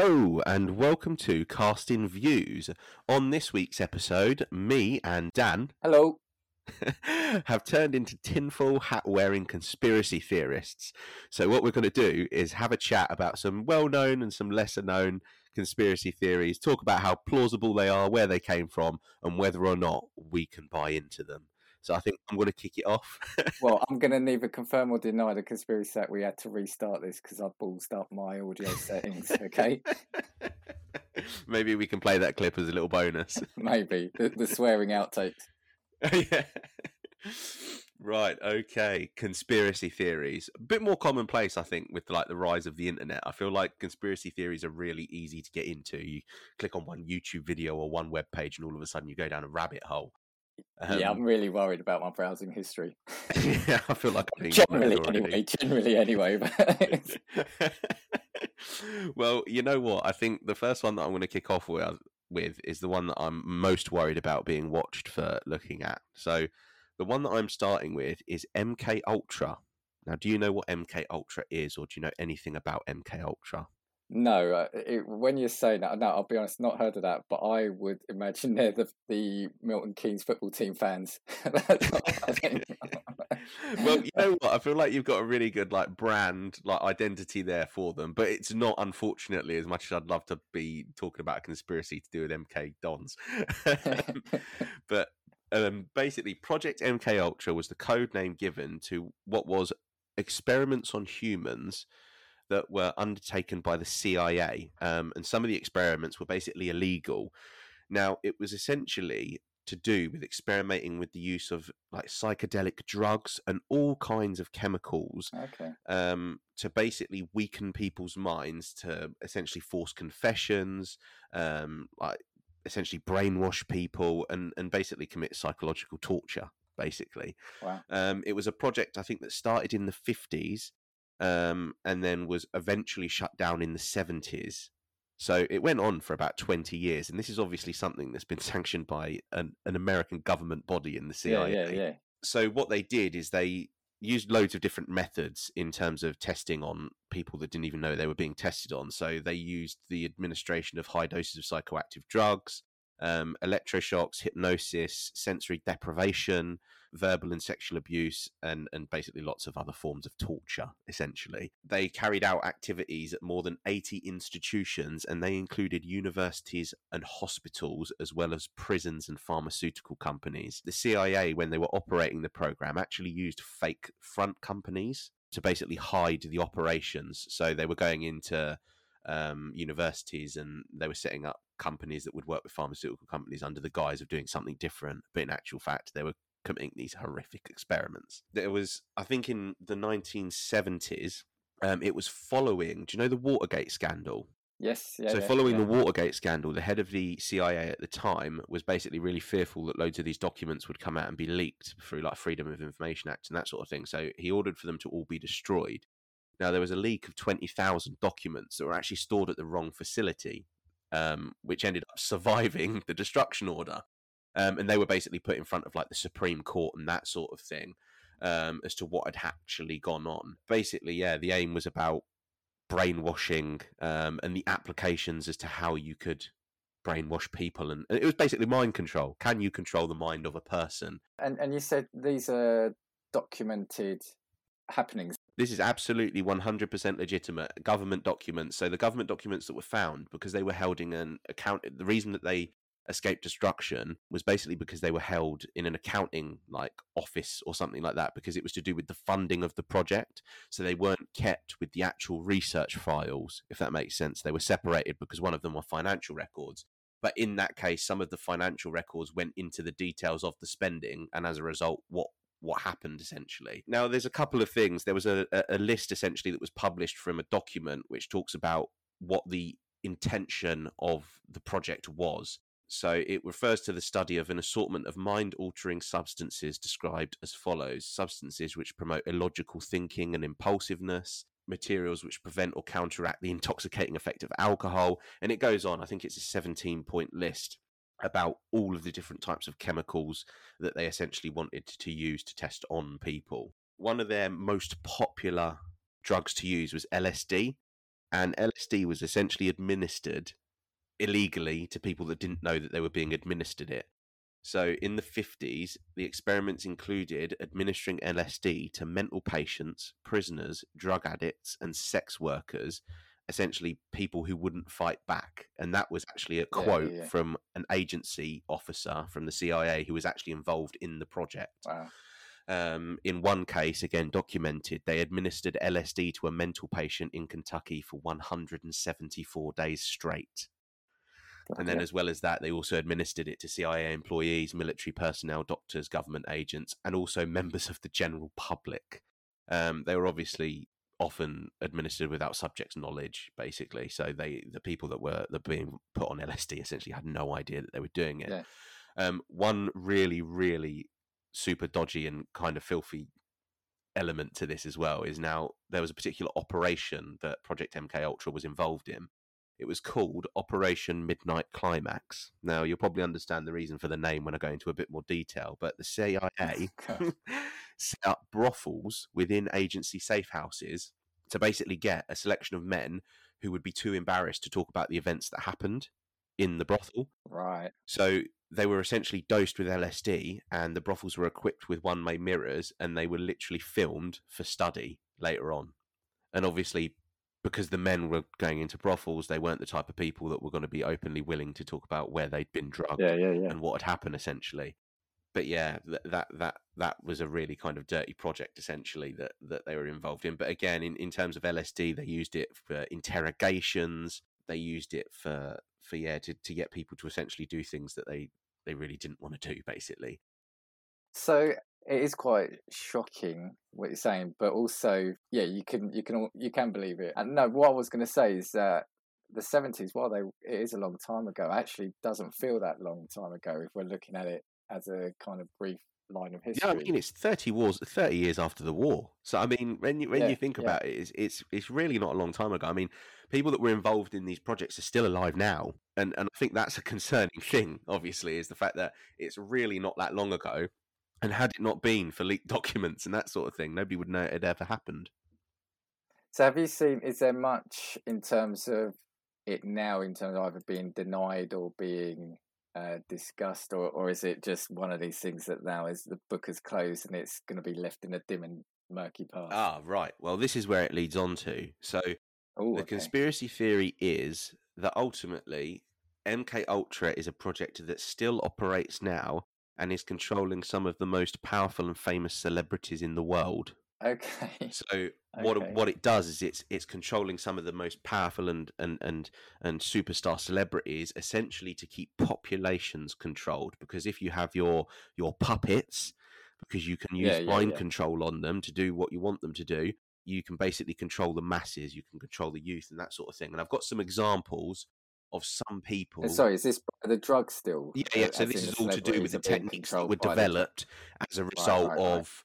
Hello and welcome to Casting Views. On this week's episode, me and Dan Hello. have turned into tinfoil hat wearing conspiracy theorists. So, what we're going to do is have a chat about some well known and some lesser known conspiracy theories, talk about how plausible they are, where they came from, and whether or not we can buy into them. So, I think I'm going to kick it off. Well, I'm going to neither confirm or deny the conspiracy that we had to restart this because I've ballsed up my audio settings. Okay, Maybe we can play that clip as a little bonus. maybe the, the swearing outtakes. yeah. Right. Okay. Conspiracy theories. A bit more commonplace, I think, with like the rise of the internet. I feel like conspiracy theories are really easy to get into. You click on one YouTube video or one web page, and all of a sudden you go down a rabbit hole. Yeah, Um, I'm really worried about my browsing history. yeah, I feel like I'm being Generally, anyway. Generally, anyway. Well, you know what? I think the first one that I'm going to kick off with, with is the one that I'm most worried about being watched for looking at. So, the one that I'm starting with is MK Ultra. Now, do you know what MK Ultra is, or do you know anything about MK Ultra? No, uh, it, when you're saying that, no, I'll be honest, not heard of that. But I would imagine they're the the Milton Keynes football team fans. That's what I think. well, you know what? I feel like you've got a really good like brand, like identity there for them, but it's not, unfortunately, as much as I'd love to be talking about a conspiracy to do with MK Dons. but um, basically, Project MK Ultra was the code name given to what was experiments on humans that were undertaken by the CIA, um, and some of the experiments were basically illegal. Now, it was essentially to do with experimenting with the use of like psychedelic drugs and all kinds of chemicals okay. um, to basically weaken people's minds to essentially force confessions, um, like essentially brainwash people and, and basically commit psychological torture, basically. Wow. Um, it was a project, I think, that started in the 50s um, and then was eventually shut down in the 70s. So it went on for about 20 years. And this is obviously something that's been sanctioned by an, an American government body in the CIA Yeah, yeah, yeah. so what they did is they used loads of different methods in terms of testing on people that didn't even know they were being tested on. So they used the administration of high doses of psychoactive drugs, um, electroshocks, hypnosis, sensory deprivation, verbal and sexual abuse, and and basically lots of other forms of torture. Essentially, they carried out activities at more than eighty institutions, and they included universities and hospitals, as well as prisons and pharmaceutical companies. The CIA, when they were operating the program, actually used fake front companies to basically hide the operations. So they were going into um, universities and they were setting up companies that would work with pharmaceutical companies under the guise of doing something different, but in actual fact, they were committing these horrific experiments. There was, I think, in the 1970s, um, it was following. Do you know the Watergate scandal? Yes. Yeah. so, yeah, following yeah. the Watergate scandal, the head of the CIA at the time was basically really fearful that loads of these documents would come out and be leaked through like Freedom of Information Act and that sort of thing. So, he ordered for them to all be destroyed. Now, there was a leak of 20,000 documents that were actually stored at the wrong facility, um, which ended up surviving the destruction order. Um, and they were basically put in front of like the Supreme Court and that sort of thing um, as to what had actually gone on. Basically, yeah, the aim was about brainwashing um, and the applications as to how you could brainwash people. And and it was basically mind control. Can you control the mind of a person? And and you said these are documented happenings. This is absolutely 100% legitimate government documents. So the government documents that were found because they were held in an account. The reason that they escaped destruction was basically because they were held in an accounting like office or something like that because it was to do with the funding of the project. So they weren't kept with the actual research files, if that makes sense. They were separated because one of them were financial records. But in that case, some of the financial records went into the details of the spending, and as a result, what what happened essentially. Now, there's a couple of things. There was a, a, a list essentially that was published from a document which talks about what the intention of the project was. So it refers to the study of an assortment of mind altering substances described as follows substances which promote illogical thinking and impulsiveness, materials which prevent or counteract the intoxicating effect of alcohol. And it goes on. I think it's a 17 point list about all of the different types of chemicals that they essentially wanted to use to test on people. One of their most popular drugs to use was LSD. and LSD was essentially administered illegally to people that didn't know that they were being administered it. So in the 50s, the experiments included administering LSD to mental patients, prisoners, drug addicts, and sex workers, essentially people who wouldn't fight back. And that was actually a quote yeah. from an agency officer from the CIA who was actually involved in the project. Wow. Um, in one case, again documented, they administered LSD to a mental patient in Kentucky for 174 days straight. And then, Yeah. as well as that, they also administered it to CIA employees, military personnel, doctors, government agents, and also members of the general public. Um, they were obviously often administered without subjects' knowledge, basically. So they, the people that were that being put on LSD, essentially had no idea that they were doing it. Yeah. Um, one really, really super dodgy and kind of filthy element to this as well is now there was a particular operation that Project MK Ultra was involved in. It was called Operation Midnight Climax. Now you'll probably understand the reason for the name when I go into a bit more detail, but the CIA set up brothels within agency safe houses to basically get a selection of men who would be too embarrassed to talk about the events that happened in the brothel. Right. So they were essentially dosed with LSD, and the brothels were equipped with one way mirrors, and they were literally filmed for study later on. And obviously, because the men were going into brothels, they weren't the type of people that were going to be openly willing to talk about where they'd been drugged Yeah, yeah, yeah. and what had happened, essentially. But yeah, th- that that that was a really kind of dirty project, essentially that that they were involved in. But again, in, in terms of LSD, they used it for interrogations. They used it for for yeah to, to get people to essentially do things that they they really didn't want to do, basically. So it is quite shocking what you're saying, but also, yeah, you can you can you can believe it. And no, what I was going to say is that the 70s, while they it is a long time ago, actually doesn't feel that long time ago if we're looking at it as a kind of brief line of history. Yeah, I mean it's thirty wars, thirty years after the war. So I mean, when you when Yeah, you think yeah. about it, it's, it's it's really not a long time ago. I mean, people that were involved in these projects are still alive now, and and I think that's a concerning thing. Obviously, is the fact that it's really not that long ago, and had it not been for leaked documents and that sort of thing, nobody would know it had ever happened. So have you seen? Is there much in terms of it now, in terms of either being denied or being uh, discussed, or or is it just one of these things that now is the book is closed and it's going to be left in a dim and murky past? Ah, right. Well, this is where it leads on to. So oh, the okay. conspiracy theory is that ultimately MK Ultra is a project that still operates now and is controlling some of the most powerful and famous celebrities in the world. Okay. So what what it does is it's it's controlling some of the most powerful and and and and superstar celebrities essentially to keep populations controlled because if you have your your puppets because you can use Yeah, yeah, mind yeah. control on them to do what you want them to do you can basically control the masses you can control the youth and that sort of thing and I've got some examples of some people And sorry, is this by the drug still? yeah, yeah. Uh, So this is all to do with the techniques that were by the developed as a result right, right. of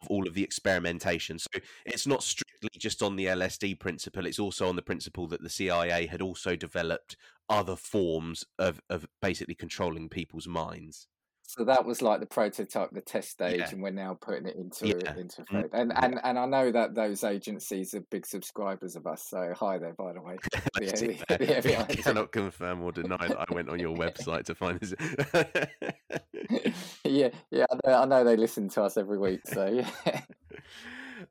of all of the experimentation. So it's not strictly just on the LSD principle; it's also on the principle that the CIA had also developed other forms of of basically controlling people's minds. So that was like the prototype, the test stage, Yeah. and we're now putting it into Yeah. into Mm, effect. And yeah. and and I know that those agencies are big subscribers of us. So hi there, by the way. The- the- the I cannot confirm or deny that I went on your website to find this. yeah, yeah, I know, I know they listen to us every week. So yeah,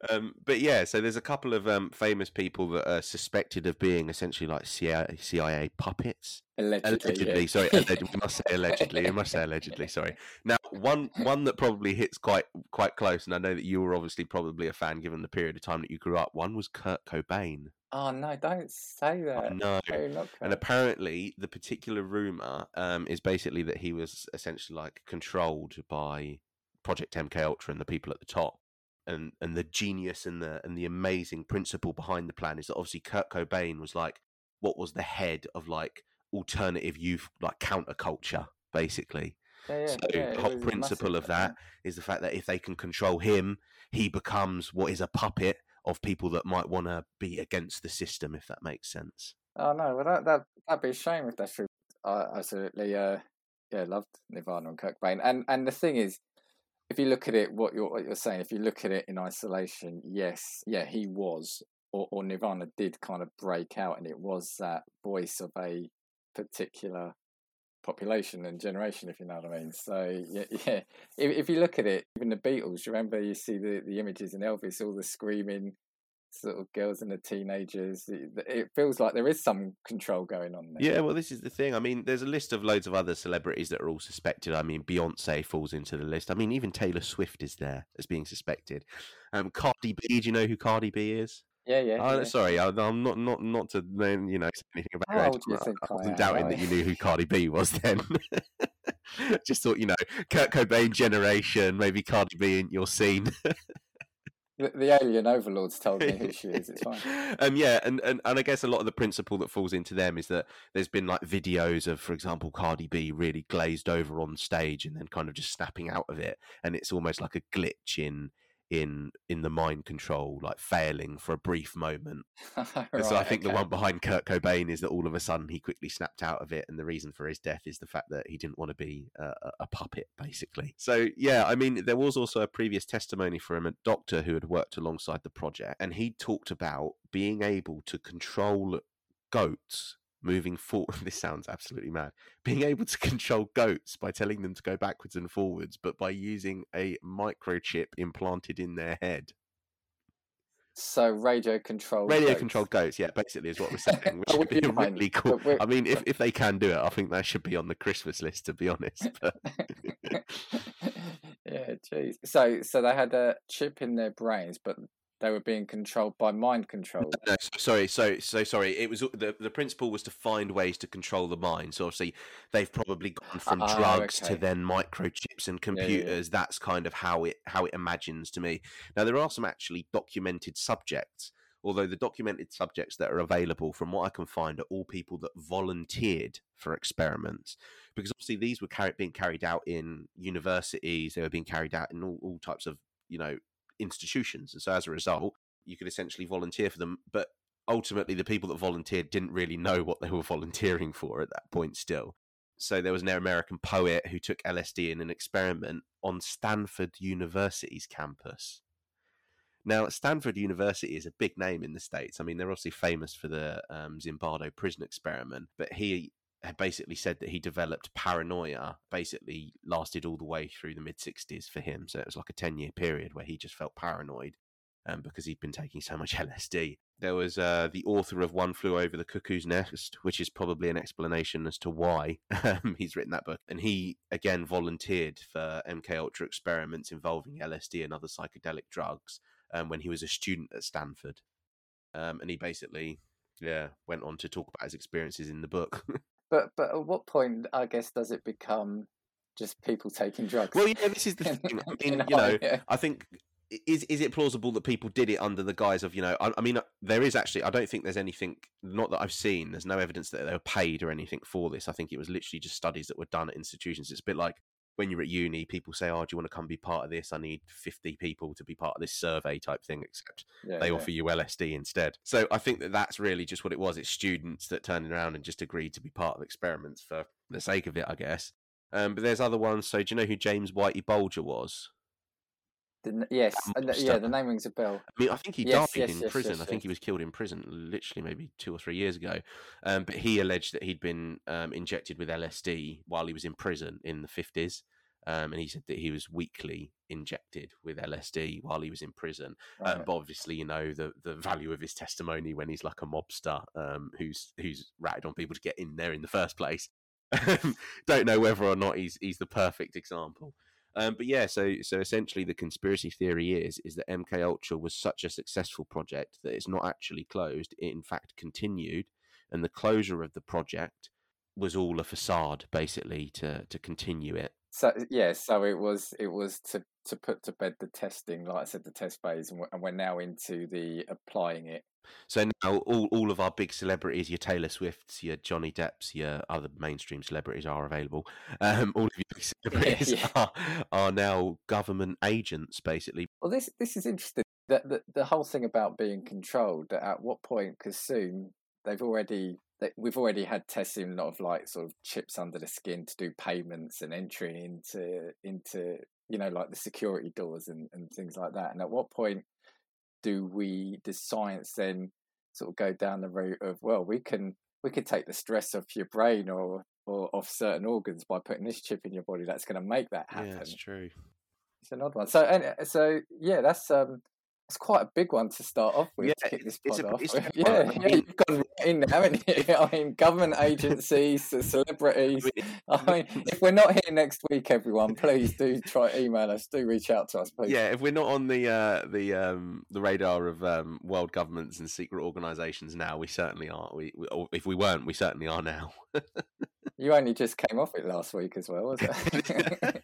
um, but yeah, so there's a couple of um, famous people that are suspected of being essentially like CIA, CIA puppets. allegedly. Allegedly, yeah. sorry, allegedly, we must say allegedly. We must say allegedly. Sorry. Now, one one that probably hits quite quite close, and I know that you were obviously probably a fan given the period of time that you grew up. One was Kurt Cobain. Oh no! Don't say that. Oh, not And apparently, the particular rumor um, is basically that he was essentially like controlled by Project MK Ultra and the people at the top. And and the genius and the and the amazing principle behind the plan is that obviously Kurt Cobain was like what was the head of like alternative youth like counterculture basically. yeah, yeah, so yeah, the whole principle of that is the fact that if they can control him, he becomes what is a puppet of people that might want to be against the system, if that makes sense. Oh no! Well, that that that'd be a shame if that's true. I absolutely, uh, yeah, loved Nirvana and Kurt Cobain. And and the thing is, if you look at it, what you're what you're saying, if you look at it in isolation, yes, yeah, he was or, or Nirvana did kind of break out, and it was that voice of a particular population and generation, if you know what I mean. So yeah, yeah. If, if you look at it, even the Beatles, remember you see the, the images in Elvis, all the screaming sort of girls and the teenagers. It, feels like there is some control going on there. Yeah, well, this is the thing. I mean, there's a list of loads of other celebrities that are all suspected. I mean, Beyonce falls into the list. I mean, even Taylor Swift is there as being suspected. Um, Cardi B. Do you know who Cardi B is? Yeah, yeah. Oh, yeah. sorry, I, am not not not to you know say anything about How old you I, think I I wasn't doubting that you knew who Cardi B was then. Just thought, you know, Kurt Cobain generation, maybe Cardi B in your scene. The, the alien overlords told me who she is. It's fine. um, yeah, and, and and I guess a lot of the principle that falls into them is that there's been like videos of, for example, Cardi B really glazed over on stage and then kind of just snapping out of it, and it's almost like a glitch in in in the mind control, like failing for a brief moment. And so I Right, think the one behind Kurt Cobain is that all of a sudden he quickly snapped out of it, and the reason for his death is the fact that he didn't want to be a- a puppet, basically. So yeah, I mean, there was also a previous testimony from a doctor who had worked alongside the project, and he talked about being able to control goats moving forward. This sounds absolutely mad. Being able to control goats by telling them to go backwards and forwards, but by using a microchip implanted in their head. So radio controlled. Radio goats. controlled goats, yeah, basically is what we're saying, which I would be really cool. I mean, if, if they can do it, I think that should be on the Christmas list, to be honest. But yeah, jeez. So, so they had a chip in their brains, but they were being controlled by mind control. no, so, sorry, so so sorry. It was the the principle was to find ways to control the mind. So obviously, they've probably gone from Oh, drugs to then microchips and yeah, yeah. computers. That's kind of how it how it imagines to me. Now there are some actually documented subjects. Although the documented subjects that are available, from what I can find, are all people that volunteered for experiments, because obviously these were carried, being carried out in universities. They were being carried out in all, all types of you know institutions, and so as a result, you could essentially volunteer for them. But ultimately, the people that volunteered didn't really know what they were volunteering for at that point. Still, so there was an American poet who took LSD in an experiment on Stanford University's campus. Now, Stanford University is a big name in the States. I mean, they're obviously famous for the um, Zimbardo prison experiment, but he basically said that he developed paranoia, basically lasted all the way through the mid 60s for him. So it was like a 10 year period where he just felt paranoid um, because he'd been taking so much LSD. There was uh, the author of One Flew Over the Cuckoo's Nest, which is probably an explanation as to why um, he's written that book. And he again volunteered for MK Ultra experiments involving LSD and other psychedelic drugs um, when he was a student at Stanford. Um, and he basically, yeah, went on to talk about his experiences in the book. But but at what point, I guess, does it become just people taking drugs? well, yeah, this is the thing. I mean, you know, yeah. I think is is it plausible that people did it under the guise of you know? I, I mean, uh, there is actually. I don't think there's anything. Not that I've seen. There's no evidence that they were paid or anything for this. I think it was literally just studies that were done at institutions. It's a bit like when you're at uni, people say, "Oh, do you want to come be part of this? I need 50 people to be part of this survey type thing." Except yeah, they yeah. offer you LSD instead. So I think that that's really just what it was. It's students that turned around and just agreed to be part of experiments for the sake of it, I guess. Um, but there's other ones. So do you know who James Whitey Bulger was? The yes, uh, yeah, the name rings a bell. I mean, I think he Yes, died yes, in yes, prison. I think he was killed in prison, literally maybe two or three years ago. Um, but he alleged that he'd been um, injected with LSD while he was in prison in the fifties. Um, and he said that he was weekly injected with LSD while he was in prison. Um, Right. but obviously, you know the the value of his testimony when he's like a mobster um, who's who's ratted on people to get in there in the first place. Don't know whether or not he's he's the perfect example. Um, but yeah, so so essentially, the conspiracy theory is is that MK Ultra was such a successful project that it's not actually closed. It in fact continued, and the closure of the project was all a facade, basically, to to continue it. So yeah, so it was it was to to put to bed the testing, like I said, the test phase, and we're, and we're now into the applying it. So now all, all of our big celebrities, your Taylor Swifts, your Johnny Depps, your other mainstream celebrities are available. Um, all of your big celebrities yeah. Are, are now government agents, basically. Well, this this is interesting. The, the the whole thing about being controlled. At what point? Because soon they've already they, we've already had testing a lot of like sort of chips under the skin to do payments and entry into into you know like the security doors and and things like that. And at what point do we does science then sort of go down the route of well we can we could take the stress off your brain or or off certain organs by putting this chip in your body that's going to make that happen. Yeah, that's true. It's an odd one. So and uh, so yeah, that's um it's quite a big one to start off with Yeah, to kick this it's pod a- off. it's a with. big. Yeah, I yeah, you've gone right in there, haven't you? I mean, government agencies, celebrities. I mean, if we're not here next week, everyone, please do try email us. Do reach out to us, please. Yeah, if we're not on the uh, the um, the radar of um, world governments and secret organisations now, we certainly are. We, we or if we weren't, we certainly are now. You only just came off it last week as well, was it?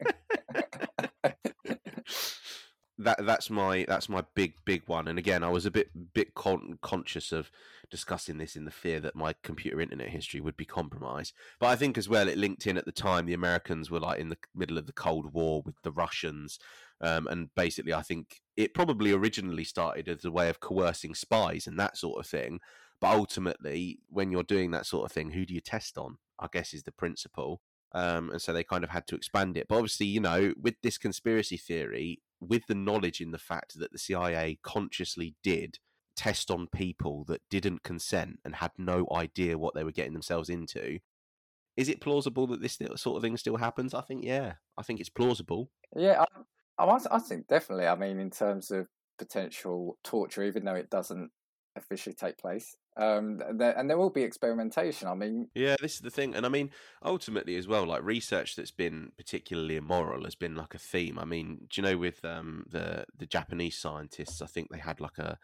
That that's my that's my big big one. And again, I was a bit bit con- conscious of discussing this in the fear that my computer internet history would be compromised. But I think as well, it linked in at the time. The Americans were like in the middle of the Cold War with the Russians, um, and basically, I think it probably originally started as a way of coercing spies and that sort of thing. But ultimately, when you're doing that sort of thing, who do you test on? I guess is the principle. Um, and so they kind of had to expand it. But obviously, you know, with this conspiracy theory, with the knowledge in the fact that the CIA consciously did test on people that didn't consent and had no idea what they were getting themselves into, is it plausible that this sort of thing still happens? I think, yeah, I think it's plausible. yeah, I, I, I think definitely. I mean, in terms of potential torture, even though it doesn't officially take place, um, there, and there will be experimentation. I mean, Yeah, this is the thing. And I mean, ultimately as well, like research that's been particularly immoral has been like a theme. I mean, do you know with um the the Japanese scientists, I think they had like a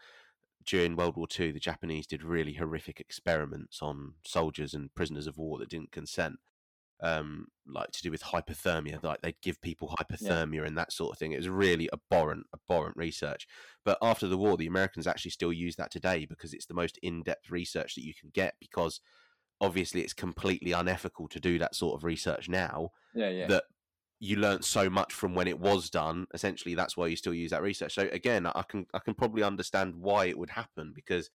during World War Two, the Japanese did really horrific experiments on soldiers and prisoners of war that didn't consent. Um, like to do with hypothermia, like they'd give people hypothermia and that sort of thing. It was really abhorrent, abhorrent research. But after the war, the Americans actually still use that today because it's the most in-depth research that you can get. Because obviously, it's completely unethical to do that sort of research now. yeah, yeah, That you learnt so much from when it was done. Essentially, that's why you still use that research. So again, I can I can probably understand why it would happen because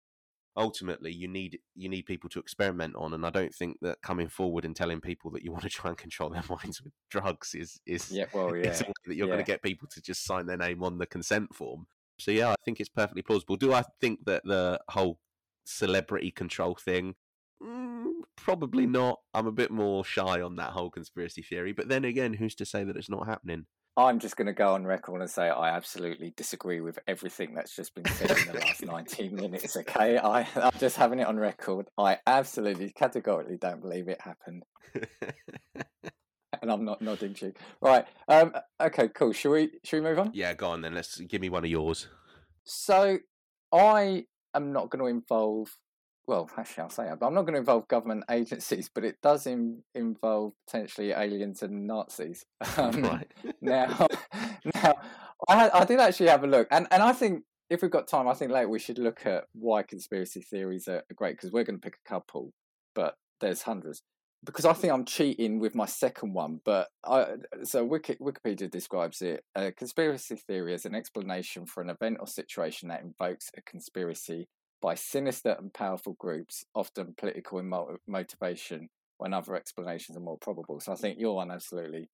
ultimately you need you need people to experiment on and i don't think that coming forward and telling people that you want to try and control their minds with drugs is is yeah. Well, yeah, is a way that you're yeah. going to get people to just sign their name on the consent form. So yeah, I think it's perfectly plausible. Do I think that the whole celebrity control thing? Mm, probably not. I'm a bit more shy on that whole conspiracy theory. But then again, who's to say that it's not happening? I'm just going to go on record and say I absolutely disagree with everything that's just been said in the last 19 minutes. Okay, I, I'm just having it on record. I absolutely, categorically don't believe it happened, and I'm not nodding to you. Right. Um. Okay. Cool. Should we? Should we move on? yeah, go on then. Let's give me one of yours. So, I am not going to involve. Well, actually, I'll say it, but I'm not going to involve government agencies, but it does in, involve potentially aliens and Nazis. Um, right. now, now I, I did actually have a look, and, and I think if we've got time, I think later we should look at why conspiracy theories are are great because we're going to pick a couple, but there's hundreds. Because I think I'm cheating with my second one, but I, so Wiki, Wikipedia describes it: a conspiracy theory as an explanation for an event or situation that invokes a conspiracy by sinister and powerful groups, often political in mo- motivation, when other explanations are more probable. So I think your one absolutely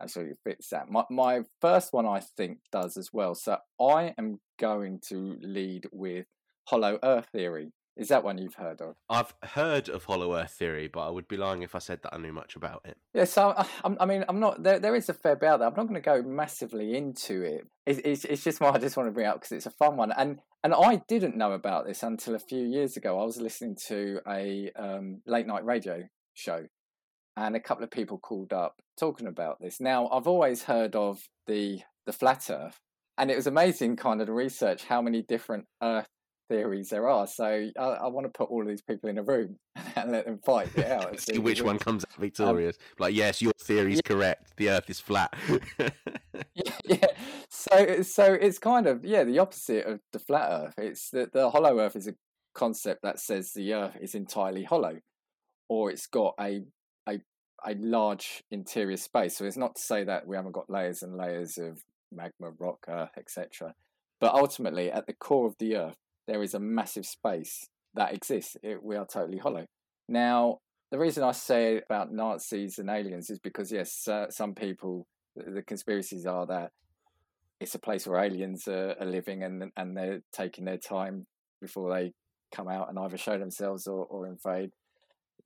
absolutely fits that. My my first one I think does as well. So I am going to lead with hollow earth theory. Is that one you've heard of? I've heard of Hollow Earth theory, but I would be lying if I said that I knew much about it. Yeah, so uh, I, I'm- mean, I'm not there. There is a fair bit out there. I'm not going to go massively into it. It's, it's, it's just what I just want to bring up because it's a fun one. And and I didn't know about this until a few years ago. I was listening to a um, late night radio show, and a couple of people called up talking about this. Now, I've always heard of the the flat Earth, and it was amazing, kind of research, how many different Earth theories there are. So I, I want to put all of these people in a room and let them fight it out. and See which one comes out um, victorious. like, yes, your theory's correct. The Earth is flat. yeah, yeah. So so it's kind of yeah the opposite of the flat Earth. It's that the hollow Earth is a concept that says the Earth is entirely hollow, or it's got a a a large interior space. So it's not to say that we haven't got layers and layers of magma, rock, Earth, etc. But ultimately, at the core of the Earth, there is a massive space that exists. It, we are totally hollow. Now, the reason I say about Nazis and aliens is because yes, uh, some people the, the conspiracies are that it's a place where aliens are, are living and and they're taking their time before they come out and either show themselves or, or invade.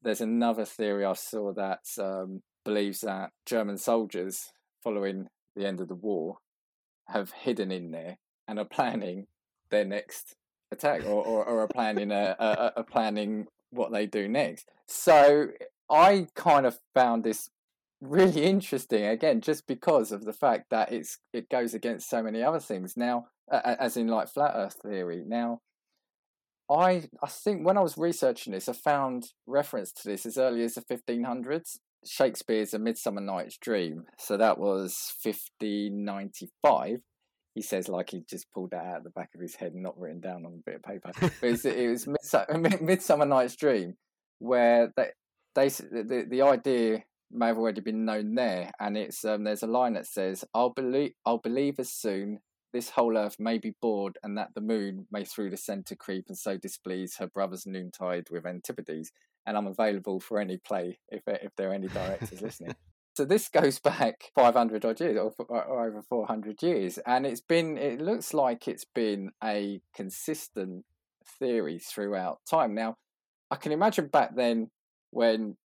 There's another theory I saw that um, believes that German soldiers, following the end of the war, have hidden in there and are planning their next attack or, or, or are planning uh, a, a, a planning what they do next. So I kind of found this really interesting again just because of the fact that it's it goes against so many other things. Now as in like flat earth theory. Now i i think when i was researching this i found reference to this as early as the 1500s shakespeare's a midsummer night's dream. So that was 1595 he says like he just pulled that out of the back of his head and not written down on a bit of paper it was, it was midsummer, midsummer night's dream where they, they the, the idea may have already been known there. And it's um, there's a line that says, "I'll believe I'll believe as soon this whole earth may be bored, and that the moon may through the centre creep, and so displease her brother's noontide with antipodes." And I'm available for any play if if there are any directors listening. So this goes back 500 odd years, or, or over 400 years, and it's been. It looks like it's been a consistent theory throughout time. Now, I can imagine back then when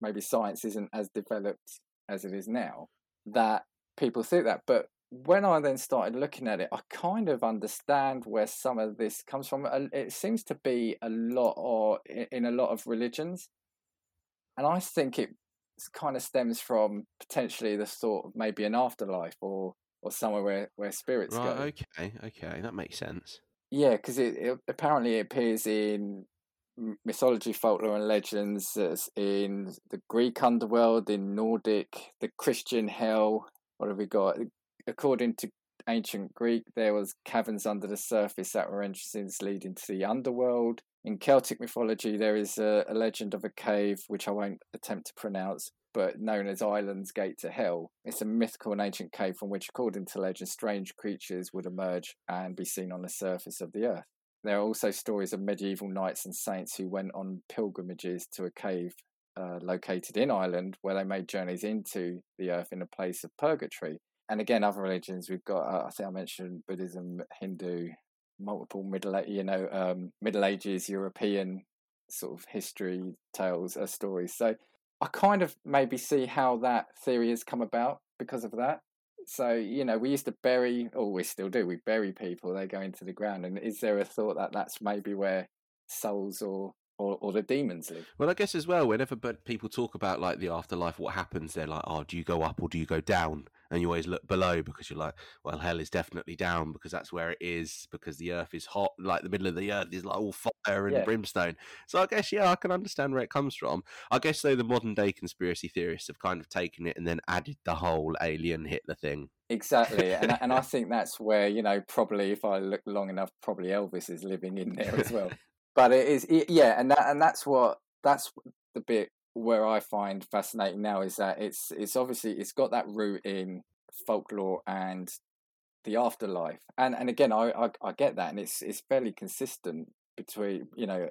maybe science isn't as developed as it is now, that people think that. But when I then started looking at it, I kind of understand where some of this comes from. It seems to be a lot or in a lot of religions, and I think it kind of stems from potentially the thought of maybe an afterlife or or somewhere where where spirits right, go. Okay, okay, that makes sense. Yeah, because it, it, apparently it appears in mythology, folklore, and legends in the Greek underworld, in Nordic, the Christian hell. What have we got? According to ancient Greek, there was caverns under the surface that were entrances leading to the underworld. In Celtic mythology, there is a, a legend of a cave, which I won't attempt to pronounce, but known as Ireland's Gate to Hell. It's a mythical and ancient cave from which, according to legend, strange creatures would emerge and be seen on the surface of the earth. There are also stories of medieval knights and saints who went on pilgrimages to a cave uh, located in Ireland where they made journeys into the earth in a place of purgatory. And again, other religions we've got. Uh, I think I mentioned Buddhism, Hindu, multiple middle, you know, um, Middle Ages European sort of history tales, uh, stories. So I kind of maybe see how that theory has come about because of that so you know we used to bury or we still do we bury people they go into the ground and is there a thought that that's maybe where souls or or, or the demons live well i guess as well whenever people talk about like the afterlife what happens they're like oh do you go up or do you go down and you always look below because you're like, well, hell is definitely down because that's where it is because the earth is hot, like the middle of the earth is like all fire and yeah. brimstone. So I guess yeah, I can understand where it comes from. I guess though the modern day conspiracy theorists have kind of taken it and then added the whole alien Hitler thing. Exactly, and and I think that's where you know probably if I look long enough, probably Elvis is living in there as well. But it is yeah, and that and that's what that's the bit where I find fascinating now is that it's it's obviously it's got that root in folklore and the afterlife, and and again I I, I get that, and it's it's fairly consistent between you know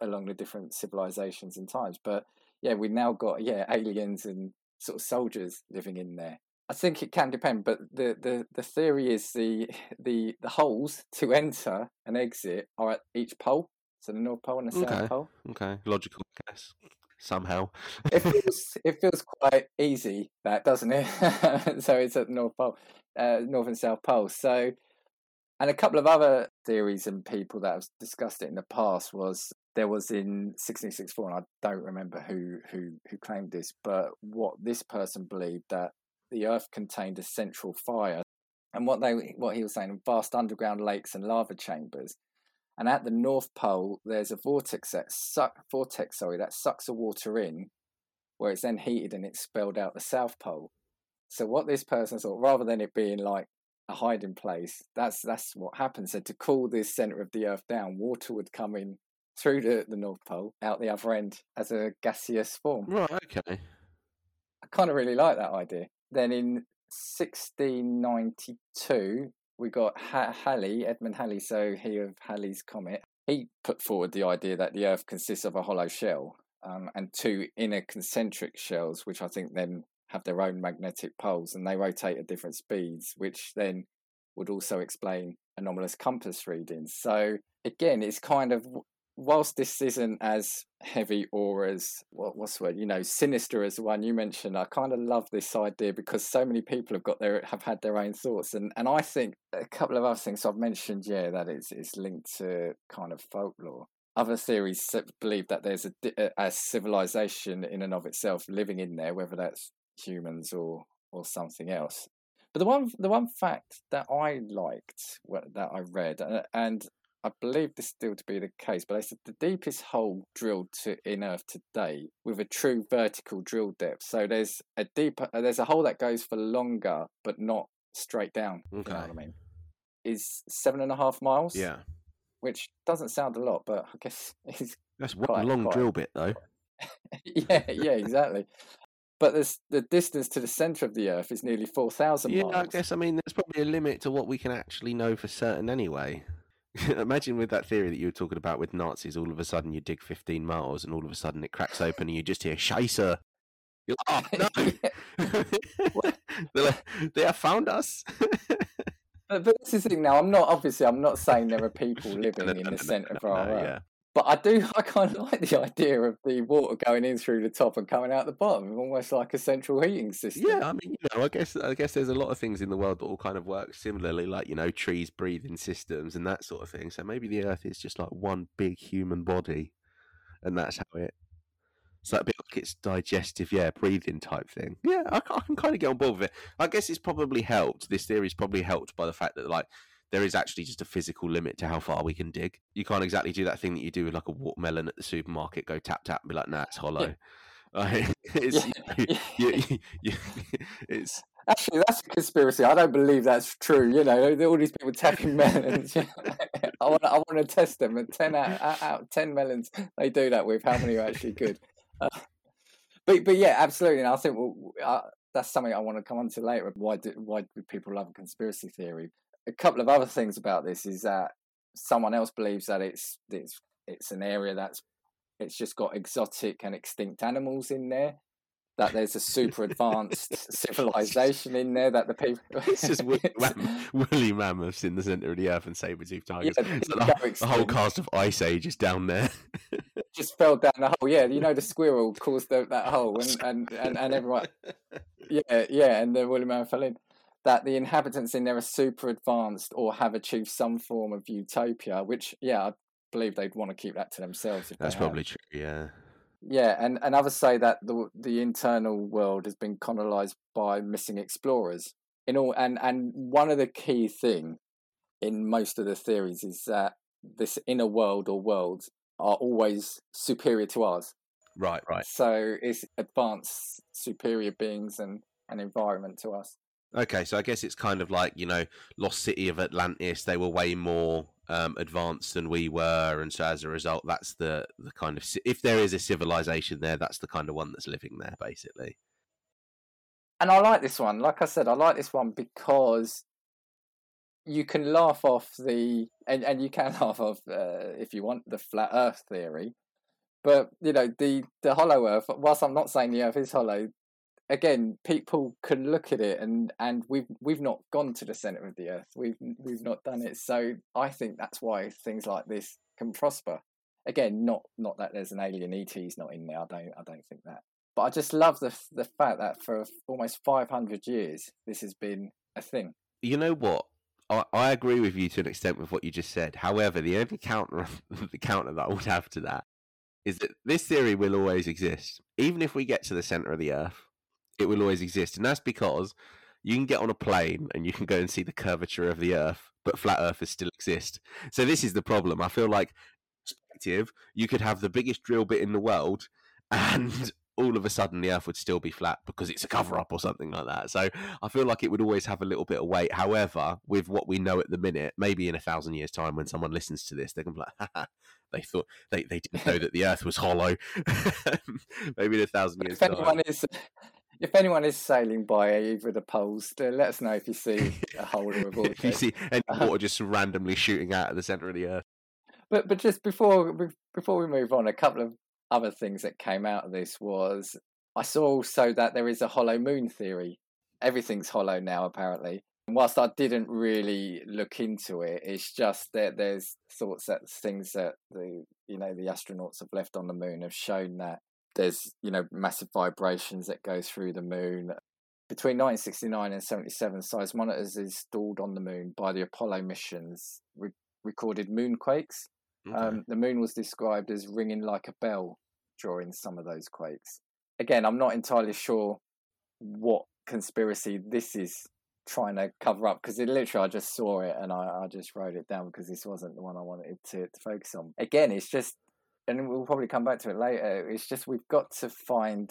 along the different civilizations and times, but yeah, we've now got yeah aliens and sort of soldiers living in there. I think it can depend, but the, the, the theory is the the the holes to enter and exit are at each pole, so the North Pole and the okay. South Pole. Okay, logical, I guess somehow. it feels it feels quite easy, that doesn't it? so it's at the North Pole, uh, North and South Pole. So, and a couple of other theories and people that have discussed it in the past was there was in 1664, and I don't remember who who who claimed this, but what this person believed that the Earth contained a central fire, and what they what he was saying, vast underground lakes and lava chambers and at the North Pole, there's a vortex that suck vortex, sorry, that sucks the water in, where it's then heated and it's expelled out the South Pole. So what this person thought, rather than it being like a hiding place, that's that's what happens. So to cool this center of the Earth down, water would come in through the, the North Pole out the other end as a gaseous form. Right. Okay. I kind of really like that idea. Then in 1692, we got ha- Halley, Edmund Halley, so he of Halley's Comet. He put forward the idea that the Earth consists of a hollow shell um, and two inner concentric shells, which I think then have their own magnetic poles and they rotate at different speeds, which then would also explain anomalous compass readings. So again, it's kind of whilst this isn't as heavy or as what, what's the word you know sinister as the one you mentioned i kind of love this idea because so many people have got their have had their own thoughts. And and i think a couple of other things i've mentioned yeah that is it's linked to kind of folklore. Other theories believe that there's a, a civilization in and of itself living in there whether that's humans or or something else. But the one the one fact that I liked that I read, uh, and I believe this still to be the case, but they said the deepest hole drilled to, in Earth today with a true vertical drill depth. So there's a deeper, uh, there's a hole that goes for longer, but not straight down. Okay. You know what I mean? Is seven and a half miles. Yeah. Which doesn't sound a lot, but I guess it's that's one quite, long quite... drill bit, though. yeah, yeah, exactly. but this, the distance to the center of the Earth is nearly four thousand yeah, miles. I guess I mean there's probably a limit to what we can actually know for certain anyway. Imagine with that theory that you were talking about with Nazis, all of a sudden you dig 15 miles and all of a sudden it cracks open and you just hear Scheiße. You're like, oh, no. they have found us. but, but this is the thing now, I'm not, obviously, I'm not saying there are people living in the centre of our. Yeah. But I do, I kind of like the idea of the water going in through the top and coming out the bottom, almost like a central heating system. Yeah, I mean, you know, I guess, I guess there's a lot of things in the world that all kind of work similarly, like you know, trees breathing systems and that sort of thing. So maybe the Earth is just like one big human body, and that's how it. So a bit like it's digestive, yeah, breathing type thing. Yeah, I, I can kind of get on board with it. I guess it's probably helped. This theory is probably helped by the fact that like there is actually just a physical limit to how far we can dig. You can't exactly do that thing that you do with like a watermelon at the supermarket, go tap tap and be like, nah, it's hollow. Yeah. it's, yeah. You, you, you, it's Actually, that's a conspiracy. I don't believe that's true. You know, all these people tapping melons. I want, I want to test them. And ten out, out of ten melons they do that with, how many are actually good? Uh, but, but yeah, absolutely. And I think well, uh, that's something I want to come on to later. Why do why do people love a conspiracy theory? A couple of other things about this is that someone else believes that it's it's it's an area that's it's just got exotic and extinct animals in there. That there's a super advanced civilization in there that the people. it's just woolly, mam- woolly mammoths in the center of the earth and saber-toothed tigers. Yeah, the, the, whole cast of Ice Age is down there. just fell down the hole. Yeah, you know the squirrel caused the, that hole, and, and, and, and everyone. Yeah, yeah, and the woolly mammoth fell in that the inhabitants in there are super advanced or have achieved some form of utopia, which, yeah, I believe they'd want to keep that to themselves. That's probably true, yeah. Yeah, and, and others say that the the internal world has been colonized by missing explorers. In all, and and one of the key thing in most of the theories is that this inner world or worlds are always superior to ours. Right, right. So it's advanced, superior beings and an environment to us. Okay, so I guess it's kind of like you know, Lost City of Atlantis. They were way more um, advanced than we were, and so as a result, that's the the kind of if there is a civilization there, that's the kind of one that's living there, basically. And I like this one. Like I said, I like this one because you can laugh off the and, and you can laugh off uh, if you want the flat Earth theory, but you know the the hollow Earth. Whilst I'm not saying the Earth is hollow, again, people can look at it and and we've we've not gone to the center of the earth. We've we've not done it. So I think that's why things like this can prosper. Again, not not that there's an alien ET's not in there. I don't I don't think that. But I just love the the fact that for almost 500 years this has been a thing. You know what? I, I agree with you to an extent with what you just said. However, the only counter the counter that I would have to that is that this theory will always exist. Even if we get to the center of the earth, it will always exist, and that's because you can get on a plane and you can go and see the curvature of the Earth, but flat Earthers still exist. So this is the problem. I feel like perspective, you could have the biggest drill bit in the world, and all of a sudden the Earth would still be flat because it's a cover up or something like that. So I feel like it would always have a little bit of weight. However, with what we know at the minute, maybe in a thousand years' time, when someone listens to this, they can be like, they thought they, they didn't know that the Earth was hollow. maybe in a thousand years' if anyone is if anyone is sailing by either of the poles, let us know if you see a hole or a vortex. if you see any uh-huh. water just randomly shooting out of the center of the earth. But but just before before we move on, a couple of other things that came out of this was I saw also that there is a hollow moon theory. Everything's hollow now, apparently. whilst I didn't really look into it, it's just that there's thoughts that things that the you know the astronauts have left on the moon have shown that there's you know massive vibrations that go through the moon. Between 1969 and 77, seismometers installed on the moon by the Apollo missions re- recorded moonquakes. Okay. Um, the moon was described as ringing like a bell during some of those quakes. Again, I'm not entirely sure what conspiracy this is trying to cover up because it literally I just saw it and I, I just wrote it down because this wasn't the one I wanted to, to focus on. Again, it's just, and we'll probably come back to it later. It's just we've got to find.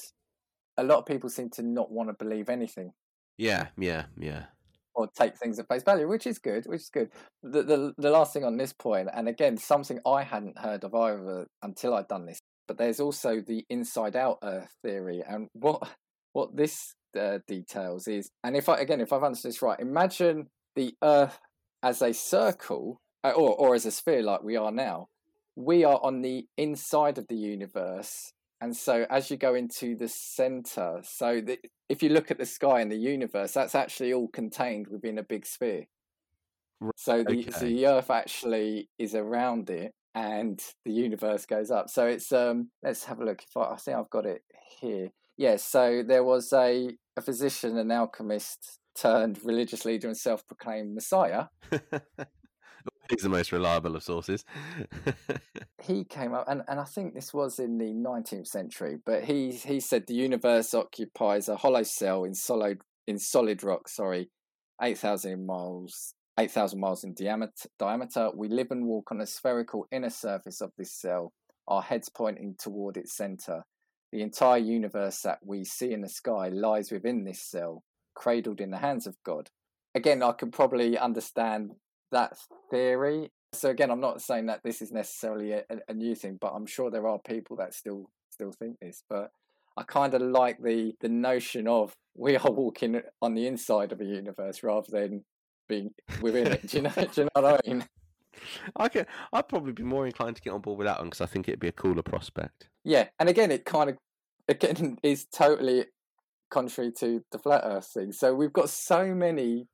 A lot of people seem to not want to believe anything. Yeah, yeah, yeah. Or take things at face value, which is good, which is good. The the the last thing on this point, and again, something I hadn't heard of either until I'd done this. But there's also the inside out Earth theory, and what what this uh, details is, and if I again, if I've understood this right, imagine the Earth as a circle uh, or or as a sphere like we are now. We are on the inside of the universe, and so as you go into the center, so the, if you look at the sky and the universe, that's actually all contained within a big sphere. So the, okay. so the Earth actually is around it, and the universe goes up. So it's um. Let's have a look. If I, I think I've got it here. Yes, so there was a, a physician, an alchemist turned religious leader and self proclaimed Messiah. He's the most reliable of sources. he came up, and, and I think this was in the 19th century, but he, he said the universe occupies a hollow cell in solid, in solid rock, sorry, 8,000 miles. 8,000 miles in diameter, diameter. We live and walk on a spherical inner surface of this cell, our heads pointing toward its center. The entire universe that we see in the sky lies within this cell, cradled in the hands of God. Again, I can probably understand that theory. So again, I'm not saying that this is necessarily a, a new thing, but I'm sure there are people that still still think this. But I kind of like the the notion of we are walking on the inside of a universe rather than being within it. Do you know? do you know what I mean? I can, I'd probably be more inclined to get on board with that one because I think it'd be a cooler prospect. Yeah, and again, it kind of again is totally contrary to the flat Earth thing. So we've got so many,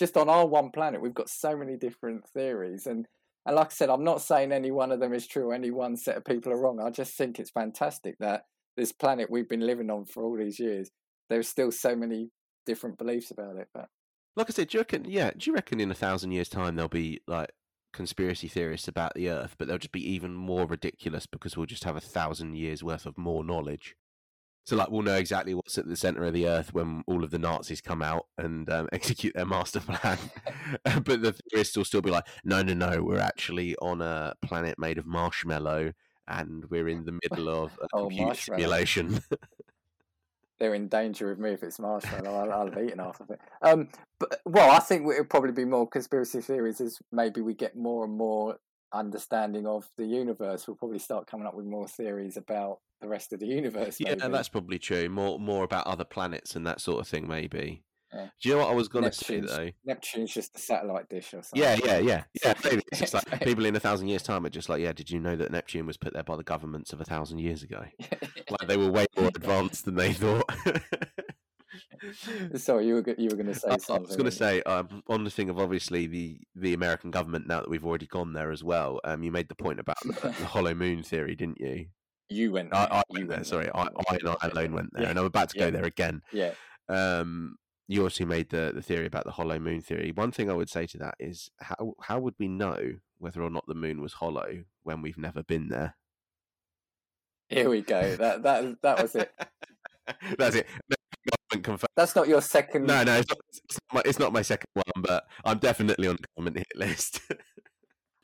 just on our one planet, we've got so many different theories, and and like I said, I'm not saying any one of them is true. Any one set of people are wrong. I just think it's fantastic that this planet we've been living on for all these years, there's still so many different beliefs about it. But like I said, do you reckon? Yeah, do you reckon in a thousand years' time there'll be like conspiracy theorists about the Earth, but they'll just be even more ridiculous because we'll just have a thousand years worth of more knowledge. So, like, we'll know exactly what's at the center of the Earth when all of the Nazis come out and um, execute their master plan. but the theorists will still be like, "No, no, no, we're actually on a planet made of marshmallow, and we're in the middle of a oh, computer simulation." they're in danger of me if it's marshmallow. I'll, I'll have eaten half of it. Um, but well, I think it'll probably be more conspiracy theories as maybe we get more and more understanding of the universe. We'll probably start coming up with more theories about the rest of the universe. Maybe. Yeah, that's probably true. More more about other planets and that sort of thing, maybe. Yeah. Do you know what I was going to say though? Neptune's just a satellite dish or something. Yeah, yeah, yeah, yeah. It's just like people in a thousand years' time are just like, yeah. Did you know that Neptune was put there by the governments of a thousand years ago? like they were way more advanced than they thought. Sorry, you were you were going to say something. I was going to say um, on the thing of obviously the the American government. Now that we've already gone there as well, um, you made the point about the, the hollow moon theory, didn't you? You went. There. I, I went there. Sorry, I, I, I alone went there, yeah. and I'm about to yeah. go there again. Yeah. Um, you also made the, the theory about the hollow moon theory. One thing I would say to that is how how would we know whether or not the moon was hollow when we've never been there? Here we go. That that that was it. That's it. That's not your second. No, no, it's not, it's not, my, it's not my second one, but I'm definitely on the government hit list.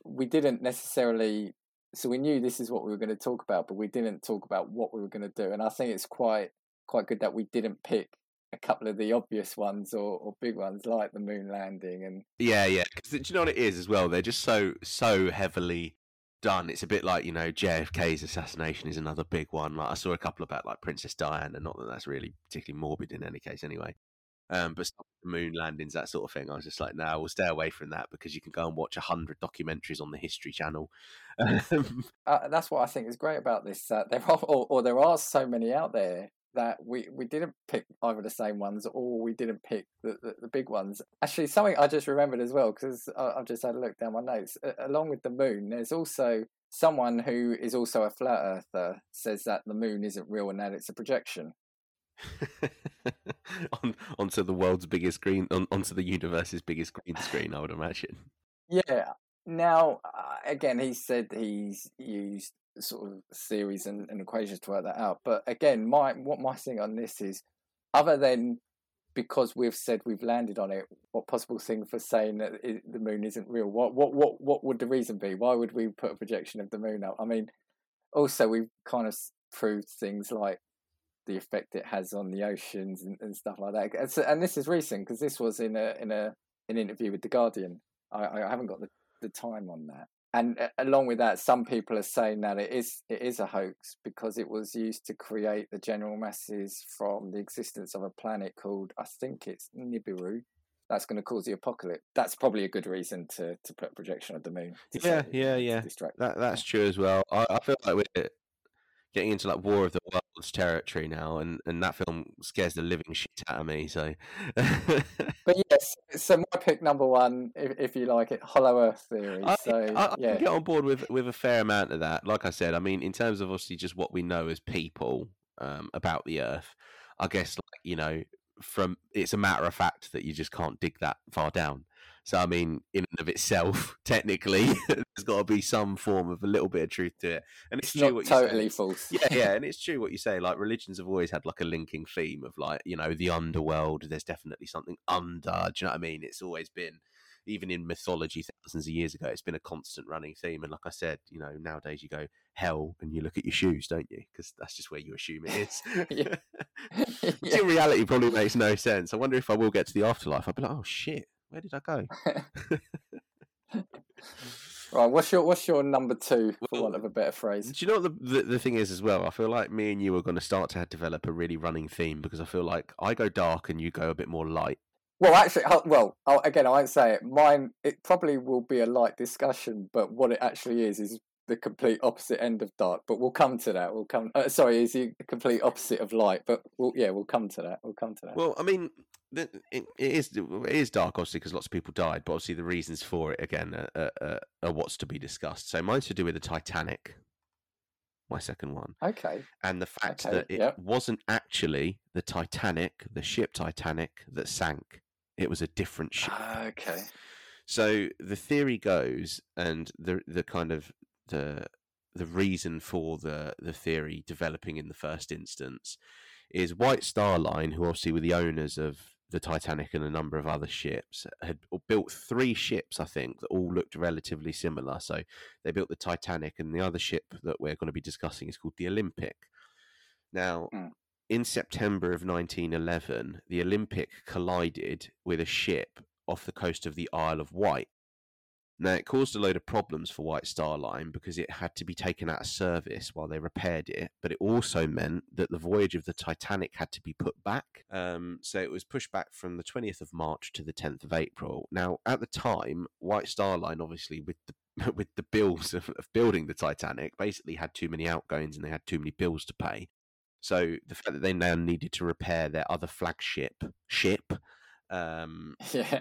we didn't necessarily, so we knew this is what we were going to talk about, but we didn't talk about what we were going to do. And I think it's quite quite good that we didn't pick a couple of the obvious ones or, or big ones like the moon landing and yeah yeah because do you know what it is as well they're just so so heavily done it's a bit like you know jfk's assassination is another big one like i saw a couple about like princess diana not that that's really particularly morbid in any case anyway um, but moon landings, that sort of thing, I was just like, no, nah, we'll stay away from that because you can go and watch a hundred documentaries on the History Channel. uh, that's what I think is great about this. Uh, there are, or, or, there are so many out there that we, we didn't pick either the same ones or we didn't pick the, the, the big ones. Actually, something I just remembered as well, because I've just had a look down my notes. along with the moon, there's also someone who is also a flat earther says that the moon isn't real and that it's a projection. on, onto the world's biggest green, on, onto the universe's biggest green screen, I would imagine. Yeah. Now, uh, again, he said he's used sort of theories and, and equations to work that out. But again, my what my thing on this is, other than because we've said we've landed on it, what possible thing for saying that it, the moon isn't real? What what what what would the reason be? Why would we put a projection of the moon up? I mean, also we've kind of proved things like the effect it has on the oceans and, and stuff like that. And, so, and this is recent because this was in a in a an interview with the Guardian. I, I haven't got the, the time on that and uh, along with that, some people are saying that it is it is a hoax because it was used to create the general masses from the existence of a planet called I think it's Nibiru. That's going to cause the apocalypse. That's probably a good reason to, to put a projection of the moon. Yeah, yeah, yeah. That, that's true as well. I, I feel like we're getting into like War of the Worlds territory now, and, and that film scares the living shit out of me. So, but yes, so my pick number one, if, if you like it, Hollow Earth theory. I, so I, I yeah, get on board with with a fair amount of that. Like I said, I mean, in terms of obviously just what we know as people um, about the Earth, I guess like you know, from it's a matter of fact that you just can't dig that far down. So I mean, in and of itself, technically, there's got to be some form of a little bit of truth to it. And it's, it's true not what totally you say. false. Yeah, yeah, and it's true what you say. Like religions have always had like a linking theme of like you know the underworld. There's definitely something under. Do you know what I mean? It's always been. Even in mythology, thousands of years ago, it's been a constant running theme. And like I said, you know, nowadays you go hell and you look at your shoes, don't you? Because that's just where you assume it is. Yeah. in reality probably makes no sense. I wonder if I will get to the afterlife. I'll be like, oh shit, where did I go? right, what's your what's your number two, for Well, want of a better phrase? Do you know what the, the the thing is as well? I feel like me and you are going to start to develop a really running theme because I feel like I go dark and you go a bit more light. Well, actually, well, I'll, again, I won't say it. Mine, it probably will be a light discussion, but what it actually is is the complete opposite end of dark. But we'll come to that. We'll come. Uh, sorry, is the complete opposite of light. But we'll, yeah, we'll come to that. We'll come to that. Well, I mean, the, it, it is it is dark obviously because lots of people died, but obviously the reasons for it again are, are, are what's to be discussed. So mine's to do with the Titanic. My second one. okay. and the fact Okay, that it yep. wasn't actually the Titanic, the ship Titanic, that sank. It was a different ship. Okay. So the theory goes, and the the kind of the the reason for the the theory developing in the first instance is White Star Line, who obviously were the owners of the Titanic and a number of other ships, had built three ships, I think, that all looked relatively similar. So they built the Titanic, and the other ship that we're going to be discussing is called the Olympic. Now, Hmm. in September of 1911, the Olympic collided with a ship off the coast of the Isle of Wight. Now, it caused a load of problems for White Star Line because it had to be taken out of service while they repaired it, but it also meant that the voyage of the Titanic had to be put back. Um, so it was pushed back from the 20th of March to the 10th of April. Now, at the time, White Star Line, obviously, with the with the bills of, of building the Titanic, basically had too many outgoings and they had too many bills to pay. So the fact that they now needed to repair their other flagship ship, um, Yeah.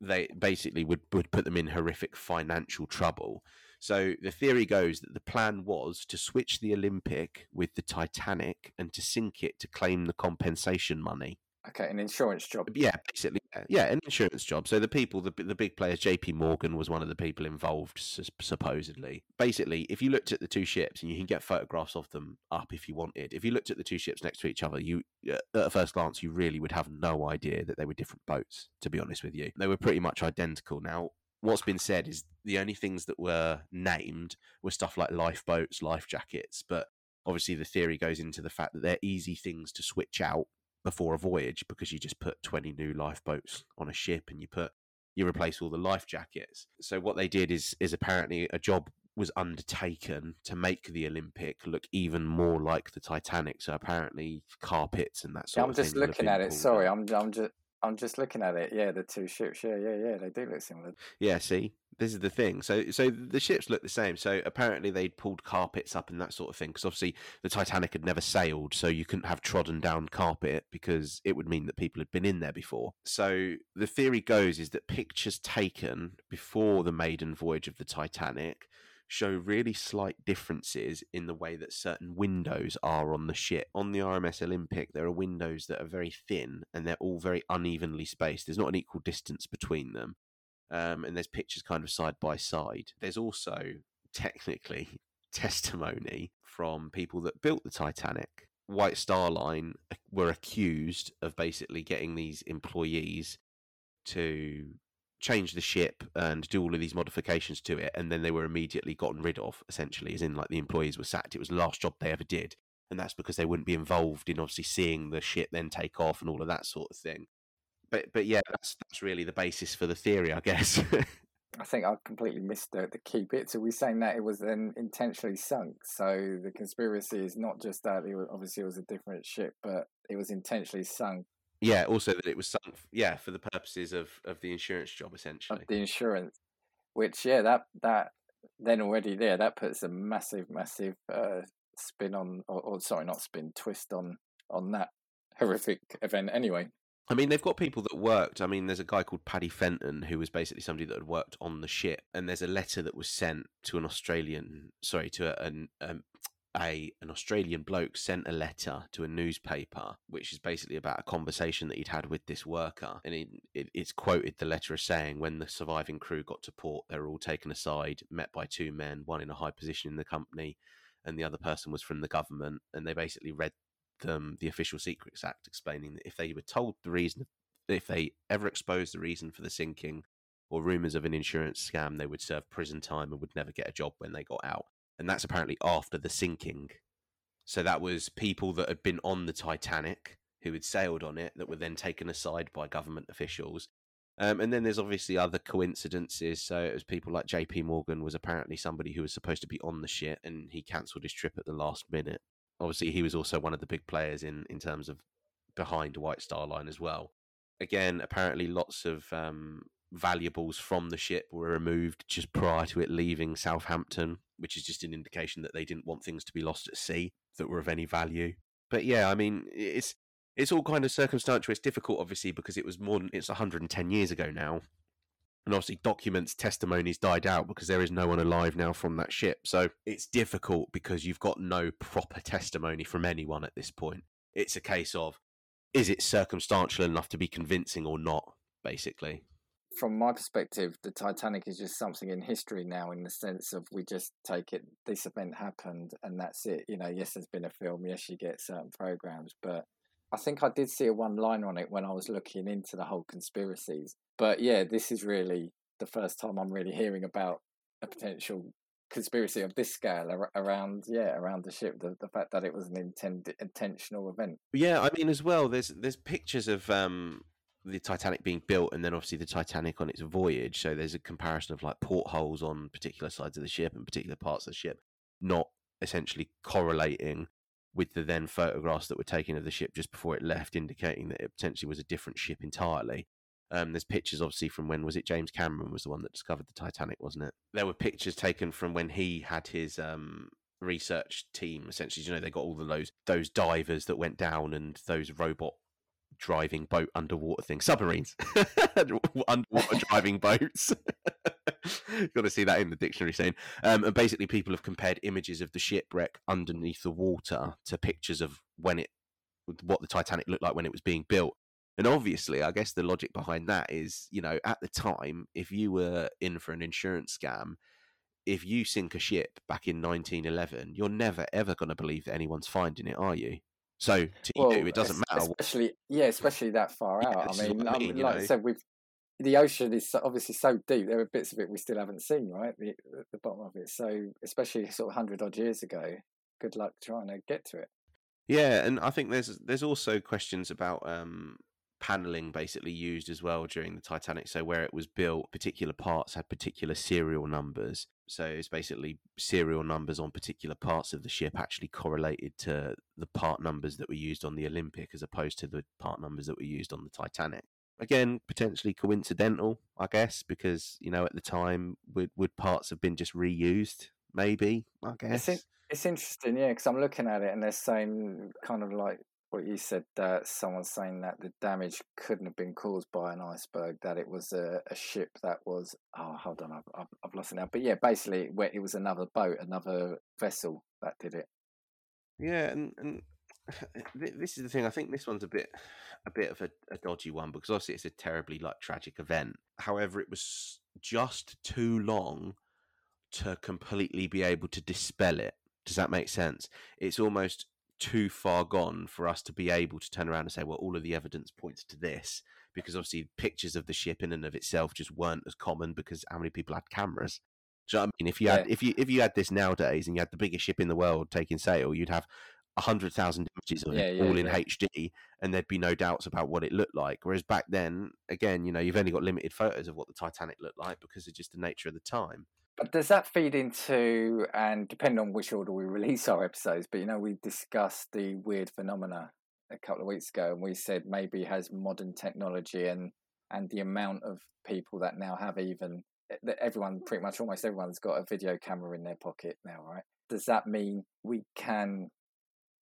They basically would, would put them in horrific financial trouble. So the theory goes that the plan was to switch the Olympic with the Titanic and to sink it to claim the compensation money. Okay. An insurance job. Yeah, basically, yeah, an insurance job. So the people, the the big players, J.P. Morgan was one of the people involved, supposedly. Basically, if you looked at the two ships, and you can get photographs of them up if you wanted. If you looked at the two ships next to each other, you uh, at first glance you really would have no idea that they were different boats. To be honest with you, they were pretty much identical. Now, what's been said is the only things that were named were stuff like lifeboats, life jackets, but obviously the theory goes into the fact that they're easy things to switch out before a voyage because you just put 20 new lifeboats on a ship and you put you replace all the life jackets so what they did is is apparently a job was undertaken to make the olympic look even more like the titanic so apparently carpets and that Yeah, sort I'm of just thing will have looking at it. Sorry. I'm I'm just I'm just looking at it. Yeah, the two ships. Yeah, yeah, yeah. They do look similar. Yeah, see, this is the thing. So, so the ships look the same. So apparently they'd pulled carpets up and that sort of thing. Because obviously the Titanic had never sailed, so you couldn't have trodden down carpet because it would mean that people had been in there before. So the theory goes is that pictures taken before the maiden voyage of the Titanic show really slight differences in the way that certain windows are on the ship. On the RMS Olympic, there are windows that are very thin and they're all very unevenly spaced. There's not an equal distance between them. Um, and there's pictures kind of side by side. There's also technically testimony from people that built the Titanic. White Star Line were accused of basically getting these employees to change the ship and do all of these modifications to it, and then they were immediately gotten rid of, essentially, as in like the employees were sacked. It was the last job they ever did, and that's because they wouldn't be involved in obviously seeing the ship then take off and all of that sort of thing. But but yeah, that's that's really the basis for the theory, I guess. I think I completely missed the, the key bit. So we're saying that it was then intentionally sunk. So the conspiracy is not just that it was, obviously it was a different ship, but it was intentionally sunk yeah, also that it was sunk. Yeah, for the purposes of of the insurance job, essentially. Of the insurance, which yeah, that that then already there that puts a massive, massive uh, spin on, or, or sorry, not spin, twist on on that horrific event. Anyway. I mean, they've got people that worked. I mean, there's a guy called Paddy Fenton who was basically somebody that had worked on the ship, and there's a letter that was sent to an Australian, sorry, to an um, a an Australian bloke sent a letter to a newspaper, which is basically about a conversation that he'd had with this worker, and it, it, it's quoted the letter as saying, "When the surviving crew got to port, they were all taken aside, met by two men, one in a high position in the company, and the other person was from the government, and they basically read them the Official Secrets Act, explaining that if they were told the reason, if they ever exposed the reason for the sinking." Or rumours of an insurance scam, they would serve prison time and would never get a job when they got out and that's apparently after the sinking. So that was people that had been on the Titanic who had sailed on it that were then taken aside by government officials. Um, and then there's obviously other coincidences. So it was people like J.P. Morgan was apparently somebody who was supposed to be on the ship and he cancelled his trip at the last minute. Obviously, he was also one of the big players in in terms of behind White Star Line as well. Again, apparently, lots of um, valuables from the ship were removed just prior to it leaving Southampton, which is just an indication that they didn't want things to be lost at sea that were of any value. But yeah, I mean, it's it's all kind of circumstantial. It's difficult, obviously, because it was more than it's 110 years ago now, and obviously documents, testimonies died out because there is no one alive now from that ship. So it's difficult because you've got no proper testimony from anyone at this point. It's a case of is it circumstantial enough to be convincing or not, basically from my perspective, the Titanic is just something in history now, in the sense of we just take it. This event happened, and that's it. You know, yes, there's been a film. Yes, you get certain programs, but I think I did see a one liner on it when I was looking into the whole conspiracies. But yeah, this is really the first time I'm really hearing about a potential conspiracy of this scale around yeah around the ship the, the fact that it was an intended intentional event yeah i mean as well there's there's pictures of um the Titanic being built and then obviously the Titanic on its voyage. So there's a comparison of like portholes on particular sides of the ship and particular parts of the ship, not essentially correlating with the then photographs that were taken of the ship just before it left, indicating that it potentially was a different ship entirely. Um, there's pictures, obviously, from when was it James Cameron was the one that discovered the Titanic, wasn't it? There were pictures taken from when he had his um, research team. Essentially, you know, they got all of those those divers that went down and those robot driving boat underwater thing. Submarines, underwater driving boats. You've Got to see that in the dictionary saying. Um, and basically, people have compared images of the shipwreck underneath the water to pictures of when it, what the Titanic looked like when it was being built. And obviously, I guess the logic behind that is, you know, at the time, if you were in for an insurance scam, if you sink a ship back in 1911, you're never ever going to believe that anyone's finding it, are you? So to well, you, it doesn't matter. Especially, yeah, especially that far yeah, out. I mean, I mean like know? I said, we've the ocean is obviously so deep. There are bits of it we still haven't seen, right? The, the bottom of it. So, especially sort of hundred odd years ago, good luck trying to get to it. Yeah, and I think there's there's also questions about um, paneling basically used as well during the Titanic. So where it was built, particular parts had particular serial numbers. So it's basically serial numbers on particular parts of the ship actually correlated to the part numbers that were used on the Olympic as opposed to the part numbers that were used on the Titanic. Again, potentially coincidental, I guess, because you know at the time would would parts have been just reused? Maybe I guess. It's, in, it's interesting, yeah, because I'm looking at it and they're saying kind of like what you said that someone's saying that the damage couldn't have been caused by an iceberg, that it was a, a ship that was oh hold on, I've, I've, I've lost it now. But yeah, basically, it was another boat, another vessel that did it. Yeah, and and this is the thing. I think this one's a bit a bit of a, a dodgy one because obviously it's a terribly like tragic event. However, it was just too long to completely be able to dispel it. Does that make sense? It's almost too far gone for us to be able to turn around and say, well, all of the evidence points to this, because obviously pictures of the ship in and of itself just weren't as common because how many people had cameras? Do you know I mean? If you had yeah. if you if you had this nowadays and you had the biggest ship in the world taking sail, you'd have hundred thousand images of yeah, it, yeah, all in HD, and there'd be no doubts about what it looked like. Whereas back then, again, you know, you've only got limited photos of what the Titanic looked like because of just the nature of the time. But does that feed into, and depending on which order we release our episodes, but you know, we discussed the weird phenomena a couple of weeks ago, and we said maybe has modern technology and and the amount of people that now have even everyone pretty much almost everyone's got a video camera in their pocket now, right? Does that mean we can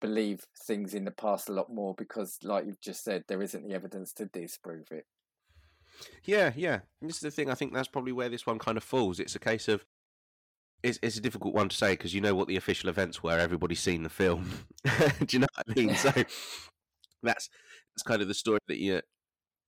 believe things in the past a lot more because, like you've just said, there isn't the evidence to disprove it? Yeah, yeah. this is the thing. I think that's probably where this one kind of falls. It's a case of it's it's a difficult one to say because you know what the official events were. Everybody's seen the film. Do you know what I mean? So that's that's kind of the story that you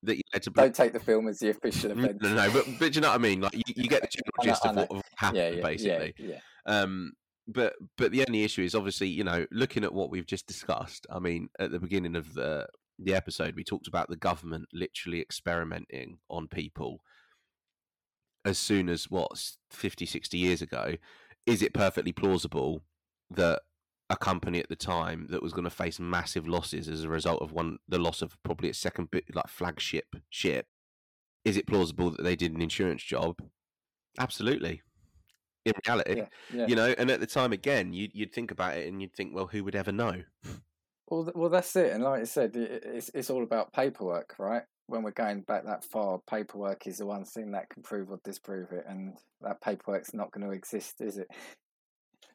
that you had to. Don't take the film as the official event. No, no, but but you know what I mean? Like you, you get the general gist of what happened, yeah, yeah, basically. Yeah. Um, but but the only issue is obviously you know looking at what we've just discussed. I mean, at the beginning of the the episode, we talked about the government literally experimenting on people as soon as what 50 60 years ago. Is it perfectly plausible that a company at the time that was going to face massive losses as a result of one the loss of probably its second bit like flagship ship is it plausible that they did an insurance job? Absolutely. In reality yeah, yeah. you know and at the time again you'd, you'd think about it and you'd think well who would ever know well, well, that's it. And like I said, it's it's all about paperwork, right? When we're going back that far, paperwork is the one thing that can prove or disprove it, and that paperwork's not going to exist, is it?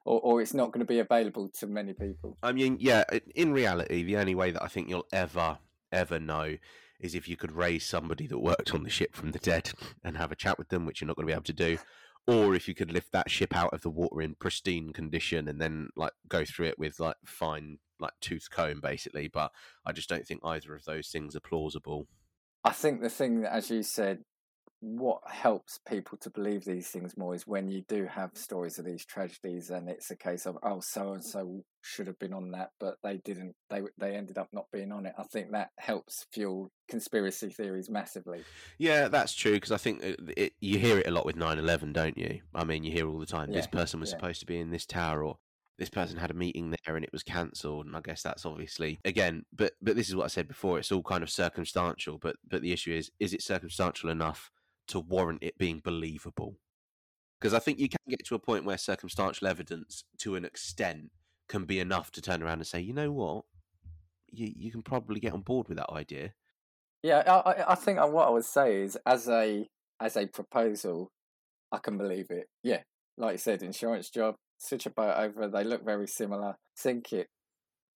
Or, or it's not going to be available to many people. I mean, yeah. In reality, the only way that I think you'll ever ever know is if you could raise somebody that worked on the ship from the dead and have a chat with them, which you're not going to be able to do or if you could lift that ship out of the water in pristine condition and then like go through it with like fine like tooth comb basically but i just don't think either of those things are plausible. I think the thing that as you said what helps people to believe these things more is when you do have stories of these tragedies and it's a case of oh so and so should have been on that but they didn't they they ended up not being on it. I think that helps fuel conspiracy theories massively. Yeah that's true because i think it, it, you hear it a lot with 9-11 don't you? I mean you hear all the time yeah, this person was yeah. supposed to be in this tower or this person had a meeting there and it was cancelled and i guess that's obviously again but but this is what i said before it's all kind of circumstantial but but the issue is is it circumstantial enough to warrant it being believable? Because i think you can get to a point where circumstantial evidence to an extent can be enough to turn around and say you know what? You you can probably get on board with that idea. Yeah i i think what i would say is as a as a proposal i can believe it. Yeah like you said insurance job switch a boat over. They look very similar. Sink it.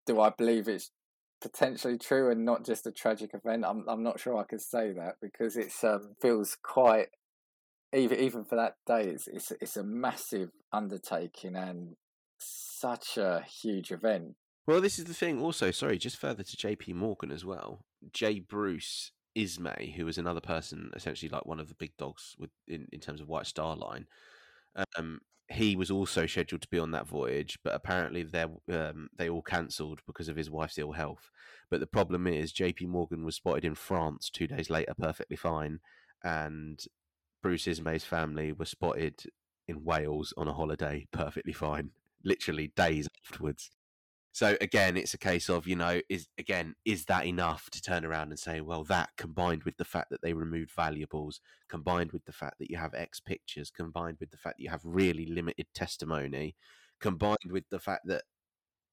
Do I believe it's potentially true and not just a tragic event? I'm I'm not sure I can say that because it's um feels quite even even for that day. It's it's it's a massive undertaking and such a huge event. Well, this is the thing. Also, sorry, just further to J.P. Morgan as well. J. Bruce Ismay, who was another person, essentially like one of the big dogs with in, in terms of White Star Line, um, he was also scheduled to be on that voyage, but apparently they um, they all cancelled because of his wife's ill health. But the problem is, J.P. Morgan was spotted in France two days later, perfectly fine, and Bruce Ismay's family were spotted in Wales on a holiday, perfectly fine, literally days afterwards. So again, it's a case of you know, is again, is that enough to turn around and say, well, that combined with the fact that they removed valuables, combined with the fact that you have X pictures, combined with the fact that you have really limited testimony, combined with the fact that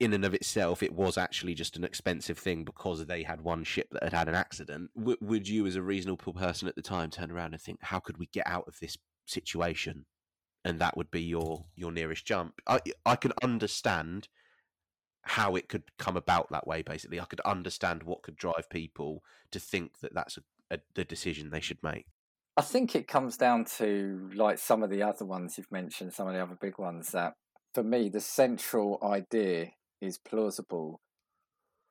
in and of itself, it was actually just an expensive thing because they had one ship that had had an accident. W- would you, as a reasonable person at the time, turn around and think, "How could we get out of this situation?" And that would be your your nearest jump. I I can understand how it could come about that way. Basically, I could understand what could drive people to think that that's a, a, the decision they should make. I think it comes down to like some of the other ones you've mentioned, some of the other big ones that for me the central idea is plausible,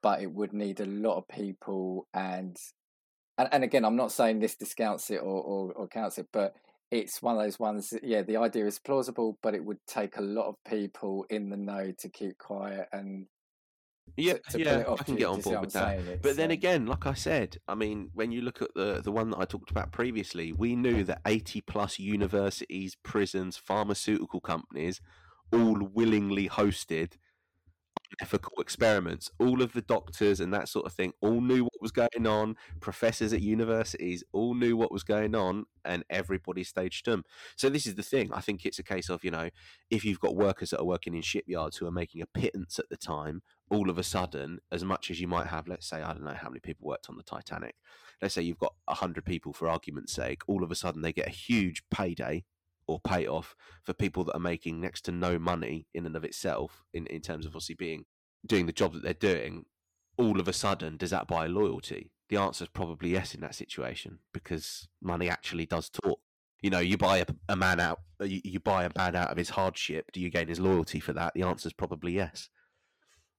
but it would need a lot of people and and, and again I'm not saying this discounts it or, or, or counts it, but it's one of those ones that, yeah, the idea is plausible, but it would take a lot of people in the know to keep quiet and yeah, to, to yeah, I can get on board with that. But then um... again, like I said, I mean, when you look at the the one that I talked about previously, we knew that eighty plus universities, prisons, pharmaceutical companies, all willingly hosted ethical experiments. All of the doctors and that sort of thing all knew what was going on. Professors at universities all knew what was going on, and everybody stayed stum. So this is the thing. I think it's a case of you know, if you've got workers that are working in shipyards who are making a pittance at the time, all of a sudden, as much as you might have, let's say, I don't know how many people worked on the Titanic. Let's say you've got hundred people for argument's sake. All of a sudden, they get a huge payday or payoff for people that are making next to no money in and of itself in, in terms of obviously being doing the job that they're doing all of a sudden does that buy loyalty? The answer is probably yes in that situation because money actually does talk. You know you buy a, a man out uh, you, you buy a man out of his hardship do you gain his loyalty for that? The answer is probably yes.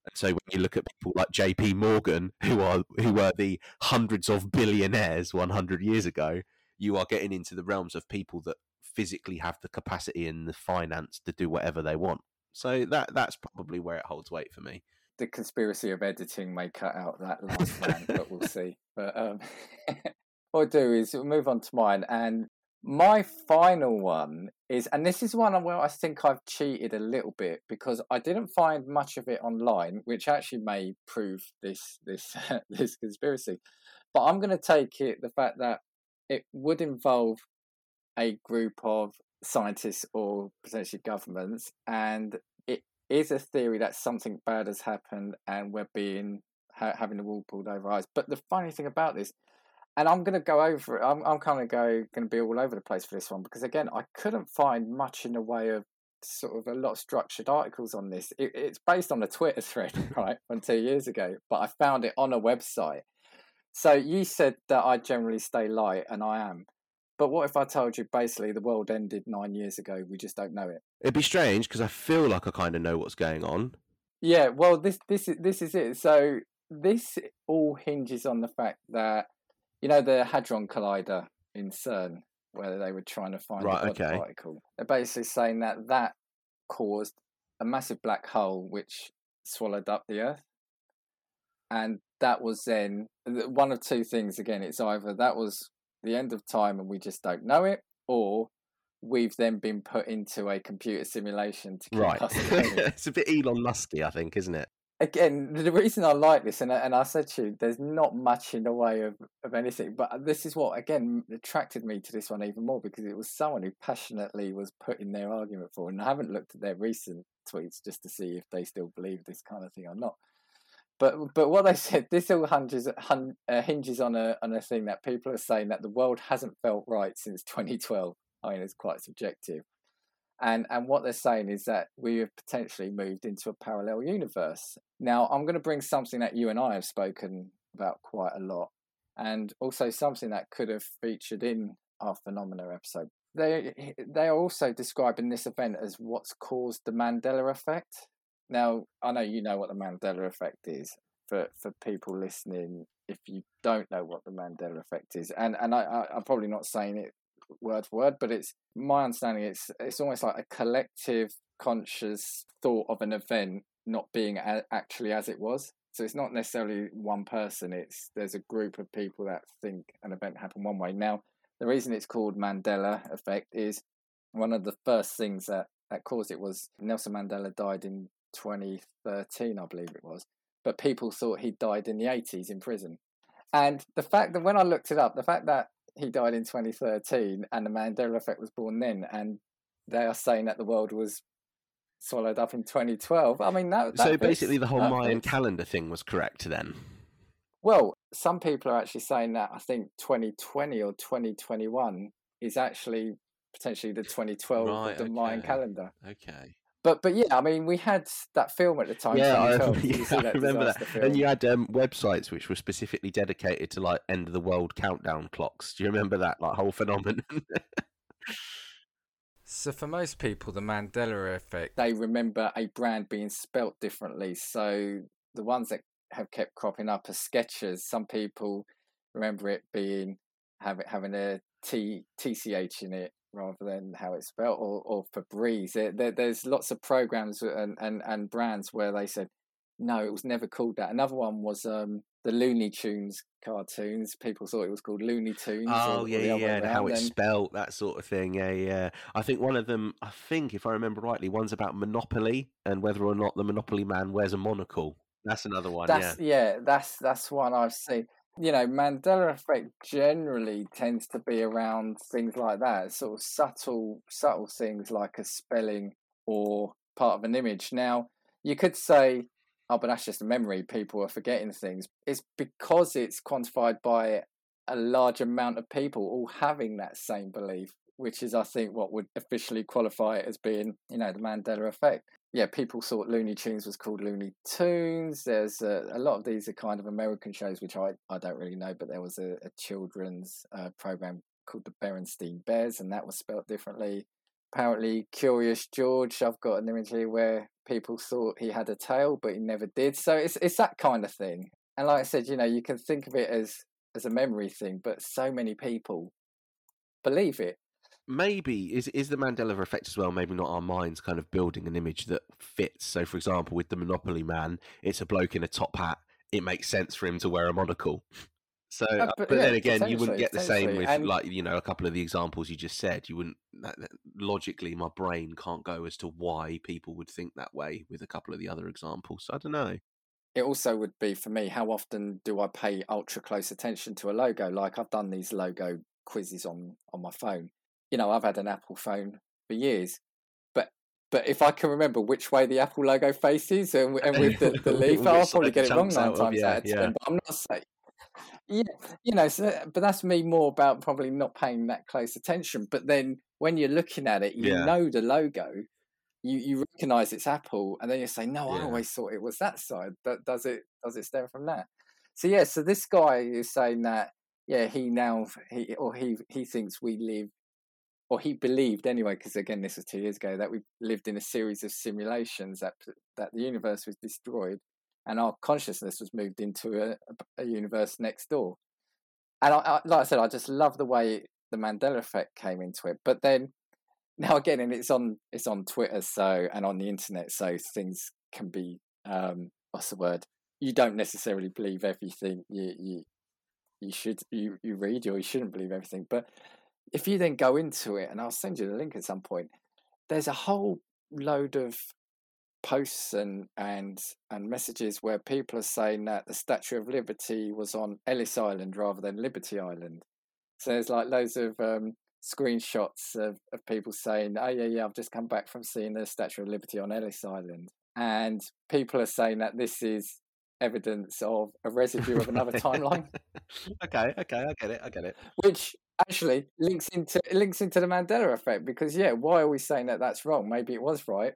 And so when you look at people like JP Morgan who are who were the hundreds of billionaires 100 years ago you are getting into the realms of people that physically have the capacity and the finance to do whatever they want. So that that's probably where it holds weight for me. The conspiracy of editing may cut out that last rant, but we'll see. But um, what I'll do is we'll move on to mine, and my final one is, and this is one where I think I've cheated a little bit because I didn't find much of it online, which actually may prove this this this conspiracy. But I'm going to take it the fact that it would involve a group of scientists or potentially governments, and it is a theory that something bad has happened and we're being ha- having the wool pulled over eyes. But the funny thing about this, and I'm going to go over it. I'm, I'm kind of go going to be all over the place for this one because again, I couldn't find much in the way of sort of a lot of structured articles on this. It, it's based on a Twitter thread, right, from two years ago, but I found it on a website. So you said that I generally stay light, and I am. But what if I told you basically the world ended nine years ago? We just don't know it. It'd be strange because I feel like I kind of know what's going on. Yeah, well, this this is this is it. So this all hinges on the fact that you know the hadron collider in CERN, where they were trying to find right, a okay. particle. They're basically saying that that caused a massive black hole which swallowed up the Earth, and that was then one of two things. Again, it's either that was the end of time and we just don't know it, or we've then been put into a computer simulation to keep right. us it's a bit Elon Musky, I think, isn't it? Again, the reason I like this, and and I said to you, there's not much in the way of, of anything, but this is what again attracted me to this one even more because it was someone who passionately was putting their argument for, and I haven't looked at their recent tweets just to see if they still believe this kind of thing or not. But but what they said, this all hinges hun, uh, hinges on a on a thing that people are saying that the world hasn't felt right since 2012. I mean, it's quite subjective, and and what they're saying is that we have potentially moved into a parallel universe. Now, I'm going to bring something that you and I have spoken about quite a lot, and also something that could have featured in our phenomena episode. They they are also describing this event as what's caused the Mandela effect. Now, I know you know what the Mandela effect is. For for people listening, if you don't know what the Mandela effect is, and and I, I I'm probably not saying it word for word, but it's my understanding. It's it's almost like a collective conscious thought of an event not being a, actually as it was. So it's not necessarily one person. It's there's a group of people that think an event happened one way. Now, the reason it's called Mandela effect is one of the first things that that caused it was Nelson Mandela died in 2013, I believe it was. But people thought he died in the 80s in prison. And the fact that when I looked it up, the fact that he died in 2013 and the Mandela effect was born then, and they are saying that the world was swallowed up in 2012. I mean, that. that so basically, the whole Mayan fits. calendar thing was correct then. Well, some people are actually saying that I think 2020 or 2021 is actually potentially the 2012 Right, of the Mayan calendar. Okay. But but yeah, I mean, we had that film at the time. yeah, I, 2012. Yeah, see I remember that. disaster And you had um, websites which were specifically dedicated to like end of the world countdown clocks. Do you remember that like whole phenomenon? So for most people, the Mandela effect. they remember a brand being spelt differently. So the ones that have kept cropping up are Skechers. Some people remember it being having having a T TCH in it rather than how it's spelled, or or Febreze. There, there, there's lots of programs and, and and brands where they said no, it was never called that. Another one was um the Looney Tunes cartoons. People thought it was called Looney Tunes. Oh or, yeah, yeah, other way yeah. and How it's spelt, that sort of thing. Yeah, yeah. I think one of them, I think if I remember rightly, one's about Monopoly and whether or not the Monopoly man wears a monocle. That's another one. That's yeah. yeah. that's that's one I've seen. You know, Mandela effect generally tends to be around things like that, sort of subtle, subtle things like a spelling or part of an image. Now, you could say, "Oh, but that's just a memory. People are forgetting things." It's because it's quantified by a large amount of people all having that same belief, which is, I think, what would officially qualify it as being, you know, the Mandela effect yeah, people thought Looney Tunes was called Looney Tunes. There's a, a lot of these are kind of American shows, which I, I don't really know, but there was a, a children's uh, program called the Berenstein Bears, and that was spelt differently. Apparently, Curious George, I've got an image here where people thought he had a tail, but he never did. So it's it's that kind of thing. And like I said, you know, you can think of it as as a memory thing, but so many people believe it. Maybe is is the Mandela effect as well. Maybe not our minds kind of building an image that fits. So, for example, with the Monopoly man, it's a bloke in a top hat. It makes sense for him to wear a monocle. So, Uh, uh, but but, yeah, then again, you wouldn't get the same with And- like you know a couple of the examples you just said. You wouldn't that, that- logically, my brain can't go as to why people would think that way with a couple of the other examples. So I don't know. it also would be for me how often do i pay ultra close attention to a logo like i've done these logo quizzes on on my phone you know i've had an apple phone for years but but if i can remember which way the apple logo faces and, and with the, the leaf i'll probably get it wrong nine times yeah, out of ten yeah. but i'm not saying yeah you know so but that's me more about probably not paying that close attention but then when you're looking at it you Yeah. know the logo you you recognize it's Apple, and then you say, "No, I always thought it was that side." That does it does it stem from that? So yeah, so this guy is saying that yeah, he now he or he he thinks we live, or he believed anyway, because again, this was two years ago that we lived in a series of simulations that that the universe was destroyed, and our consciousness was moved into a, a universe next door. And I, I, like I said, I just love the way the Mandela effect came into it. But then now again, and it's on it's on Twitter, so and on the internet, so things can be um, what's the word? You don't necessarily believe everything you you you should you you read or you shouldn't believe everything. But if you then go into it, and I'll send you the link at some point, there's a whole load of posts and and and messages where people are saying that the Statue of Liberty was on Ellis Island rather than Liberty Island. So there's like loads of um, screenshots of, of people saying, "Oh yeah, yeah, I've just come back from seeing the Statue of Liberty on Ellis Island," and people are saying that this is evidence of a residue of another timeline, okay, okay, I get it, I get it. which actually links into links into the Mandela effect because yeah, why are we saying that that's wrong? Maybe it was right,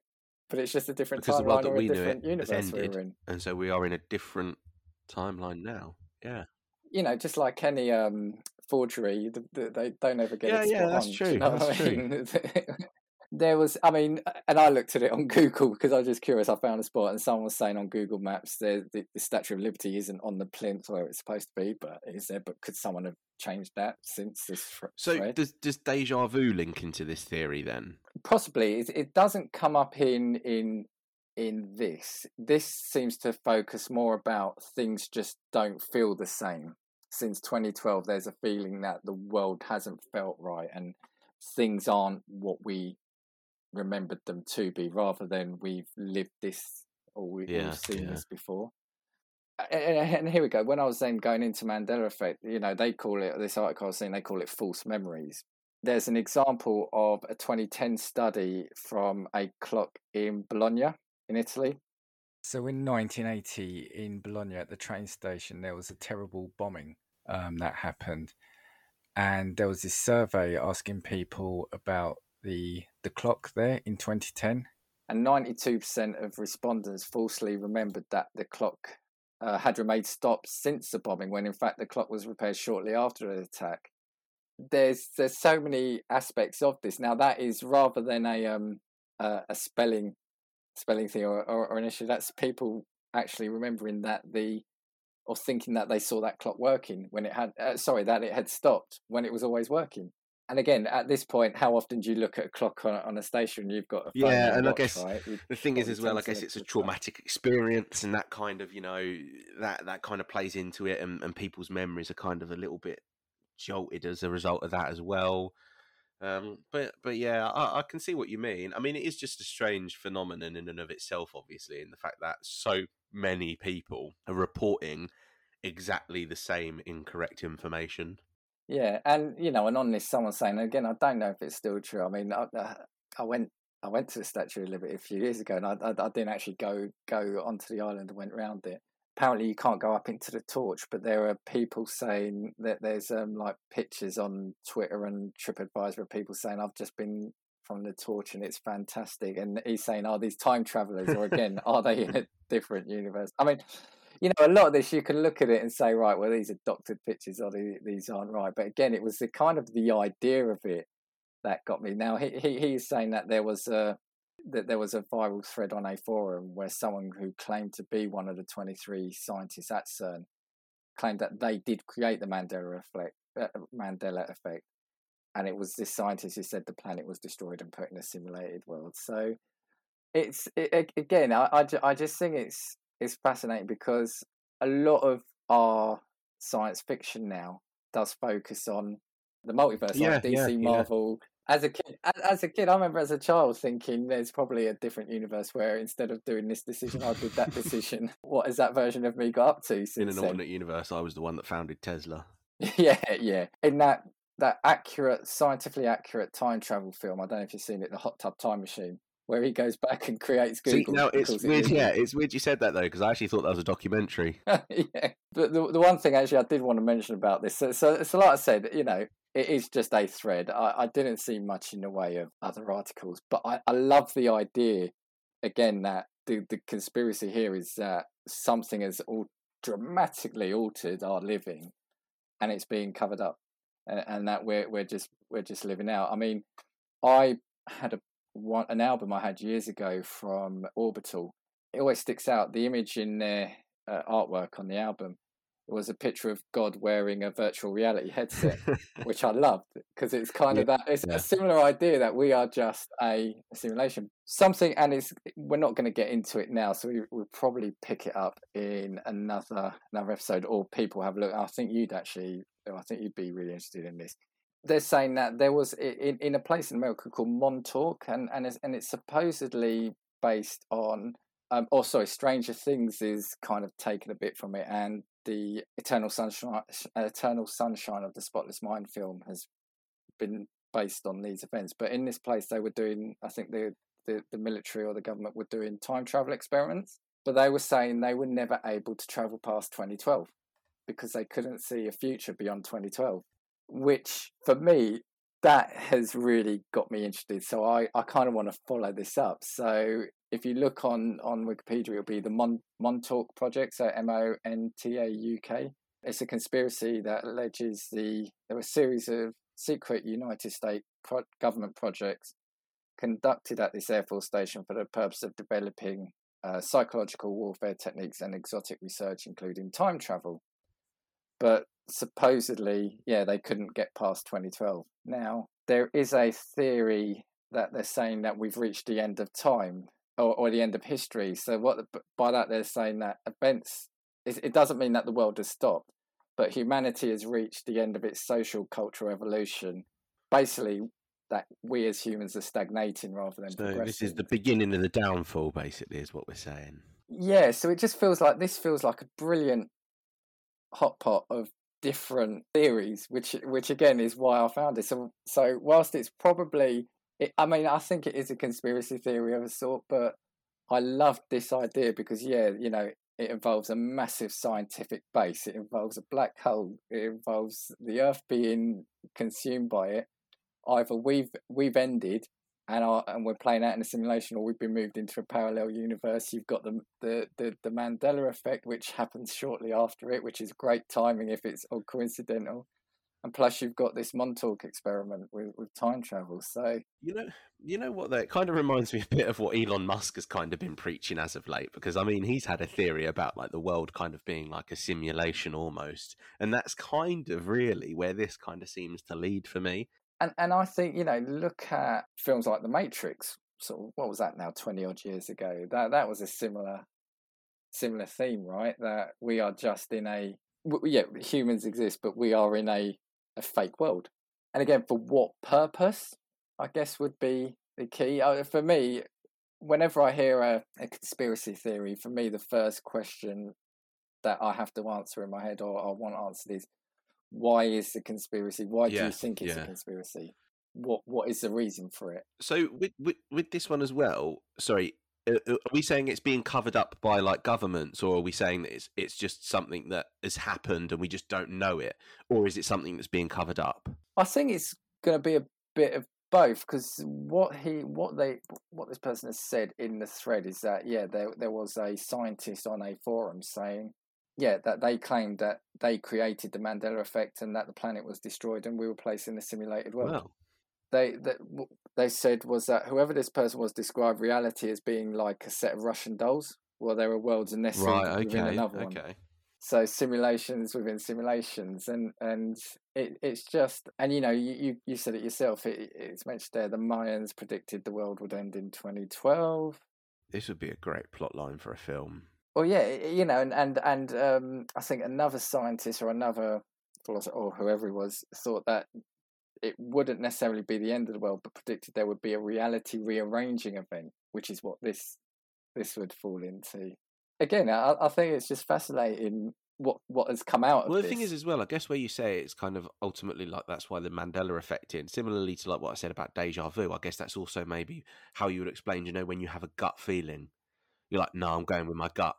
but it's just a different Because timeline or a we different universe we ended. were in. And so we are in a different timeline now. Yeah. You know, just like any um, forgery, th- th- they don't ever get Yeah, it yeah, that's on. true, You know that's I true. there was, I mean, and I looked at it on Google because I was just curious. I found a spot, and someone was saying on Google Maps the, the, the Statue of Liberty isn't on the plinth where it's supposed to be, but is there. But could someone have changed that since this So thread? does does deja vu link into this theory then? possibly it, it doesn't come up in in in this this seems to focus more about things just don't feel the same since 2012 there's a feeling that the world hasn't felt right and things aren't what we remembered them to be rather than we've lived this or we, Yeah, we've seen yeah. this before and here we go when i was then going into mandela effect you know they call it this article i was saying they call it false memories there's an example of a 2010 study from a clock in Bologna in Italy. So in 1980 in Bologna at the train station, there was a terrible bombing um, that happened, and there was this survey asking people about the the clock there in 2010. And 92% of respondents falsely remembered that the clock uh, had remained stopped since the bombing, when in fact the clock was repaired shortly after the attack. There's there's so many aspects of this. Now that is rather than a um uh, a spelling spelling thing or, or, or an issue. That's people actually remembering that the or thinking that they saw that clock working when it had uh, sorry that it had stopped when it was always working and again at this point how often do you look at a clock on, on a station you've got yeah and watch, i guess right? the thing is as well i guess it's a traumatic experience and that kind of you know that that kind of plays into it and, and people's memories are kind of a little bit jolted as a result of that as well um, but but yeah, I, I, can see what you mean. I mean, it is just a strange phenomenon in and of itself, obviously, in the fact that so many people are reporting exactly the same incorrect information. Yeah, and you know, and on this, someone saying again, I don't know if it's still true. I mean, I, uh, I went I went to the Statue of Liberty a few years ago, and I, I, I didn't actually go go onto the island and went around it apparently you can't go up into the torch, but there are people saying that there's um like pictures on Twitter and TripAdvisor of people saying I've just been from the torch and it's fantastic, and he's saying, "Are these time travelers, or again, are they in a different universe?" I mean. You know, a lot of this you can look at it and say, right, well, these are doctored pictures, or these aren't right. But again, it was the kind of the idea of it that got me. Now he, he he's saying that there was a that there was a viral thread on a forum where someone who claimed to be one of the 23 scientists at CERN claimed that they did create the Mandela effect, uh, Mandela effect, and it was this scientist who said the planet was destroyed and put in a simulated world. So it's it, again, I, I, I just think it's it's fascinating because a lot of our science fiction now does focus on the multiverse, yeah, like DC, yeah, Marvel, as a kid, as a kid, I remember as a child thinking there's probably a different universe where instead of doing this decision, I did that decision. what has that version of me got up to? In an alternate universe, I was the one that founded Tesla. yeah, yeah. In that that accurate, scientifically accurate time travel film, I don't know if you've seen it, the Hot Tub Time Machine where he goes back and creates Google. See, now it's weird, it yeah, it's weird you said that though, because I actually thought that was a documentary. yeah, but the the one thing actually I did want to mention about this, so, so, so like I said, you know, it is just a thread. I, I didn't see much in the way of other articles, but I, I love the idea again that the, the conspiracy here is that something has all dramatically altered our living and it's being covered up and, and that we're we're just we're just living out. I mean, I had a one an album I had years ago from Orbital. It always sticks out. The image in their uh, artwork on the album it was a picture of God wearing a virtual reality headset, which I loved because it's kind yeah, of that. It's yeah. a similar idea that we are just a, a simulation. Something, and it's we're not going to get into it now, so we will probably pick it up in another another episode, or people have a look. I think you'd actually, I think you'd be really interested in this. They're saying that there was in, in a place in America called Montauk, and and it's, and it's supposedly based on um, oh, sorry, Stranger Things is kind of taken a bit from it, and the Eternal Sunshine, Eternal Sunshine of the Spotless Mind film has been based on these events. But in this place, they were doing, I think the, the, the military or the government were doing time travel experiments, but they were saying they were never able to travel past 2012 because they couldn't see a future beyond 2012, which for me that has really got me interested. So I, I kind of want to follow this up. So if you look on, on Wikipedia, it'll be the Mon- Montauk Project, so M O N T A U K. It's a conspiracy that alleges the there were a series of secret United States pro- government projects conducted at this Air Force station for the purpose of developing uh, psychological warfare techniques and exotic research, including time travel. But supposedly, yeah, they couldn't get past 2012. Now, there is a theory that they're saying that we've reached the end of time or, or the end of history. So, what by that they're saying that events, it, doesn't mean that the world has stopped, but humanity has reached the end of its social cultural evolution. Basically, that we as humans are stagnating rather than so progressing. This is the beginning of the downfall, basically, is what we're saying. Yeah, so it just feels like this feels like a brilliant hot pot of different theories, which which again is why I found it. So so whilst it's probably, it, I mean, I think it is a conspiracy theory of a sort, but I loved this idea because yeah, you know, it involves a massive scientific base. It involves a black hole. It involves the Earth being consumed by it. Either we've we've ended and our, and we're playing out in a simulation, or we've been moved into a parallel universe. You've got the, the the the Mandela effect, which happens shortly after it, which is great timing if it's all coincidental. And plus, you've got this Montauk experiment with, with time travel. So you know, you know what? That kind of reminds me a bit of what Elon Musk has kind of been preaching as of late. Because I mean, he's had a theory about like the world kind of being like a simulation almost, and that's kind of really where this kind of seems to lead for me and and I think you know, look at films like The Matrix. Sort of, what was that now? Twenty odd years ago. That that was a similar similar theme, right? That we are just in a yeah, humans exist, but we are in a a fake world. And again, for what purpose? I guess would be the key. For me, whenever I hear a, a conspiracy theory, for me, the first question that I have to answer in my head or I want answered is why is the conspiracy? Why yeah, do you think it's yeah. a conspiracy? What what is the reason for it? So with with, with this one as well. Sorry, uh, uh, are we saying it's being covered up by like governments, or are we saying that it's it's just something that has happened and we just don't know it, or is it something that's being covered up? I think it's going to be a bit of both because what he what they what this person has said in the thread is that yeah there there was a scientist on a forum saying yeah, that they claimed that they created the Mandela effect and that the planet was destroyed and we were placed in a simulated world. Wow. They that they said was that whoever this person was described reality as being like a set of Russian dolls. Well, there are worlds and right, okay, within another okay. one. So simulations within simulations, and and it, it's just and you know you, you, you said it yourself. It, it's mentioned there the Mayans predicted the world would end in 2012. This would be a great plot line for a film. Well, yeah, you know, and and and um, I think another scientist or another philosopher or whoever he was thought that it wouldn't necessarily be the end of the world, but predicted there would be a reality rearranging event, which is what this this would fall into. Again, I, I think it's just fascinating what what has come out. Well, the this. thing is, as well, I guess where you say it's kind of ultimately like that's why the Mandela effect in. Similarly to like what I said about deja vu, I guess that's also maybe how you would explain. You know, when you have a gut feeling, you're like, no, I'm going with my gut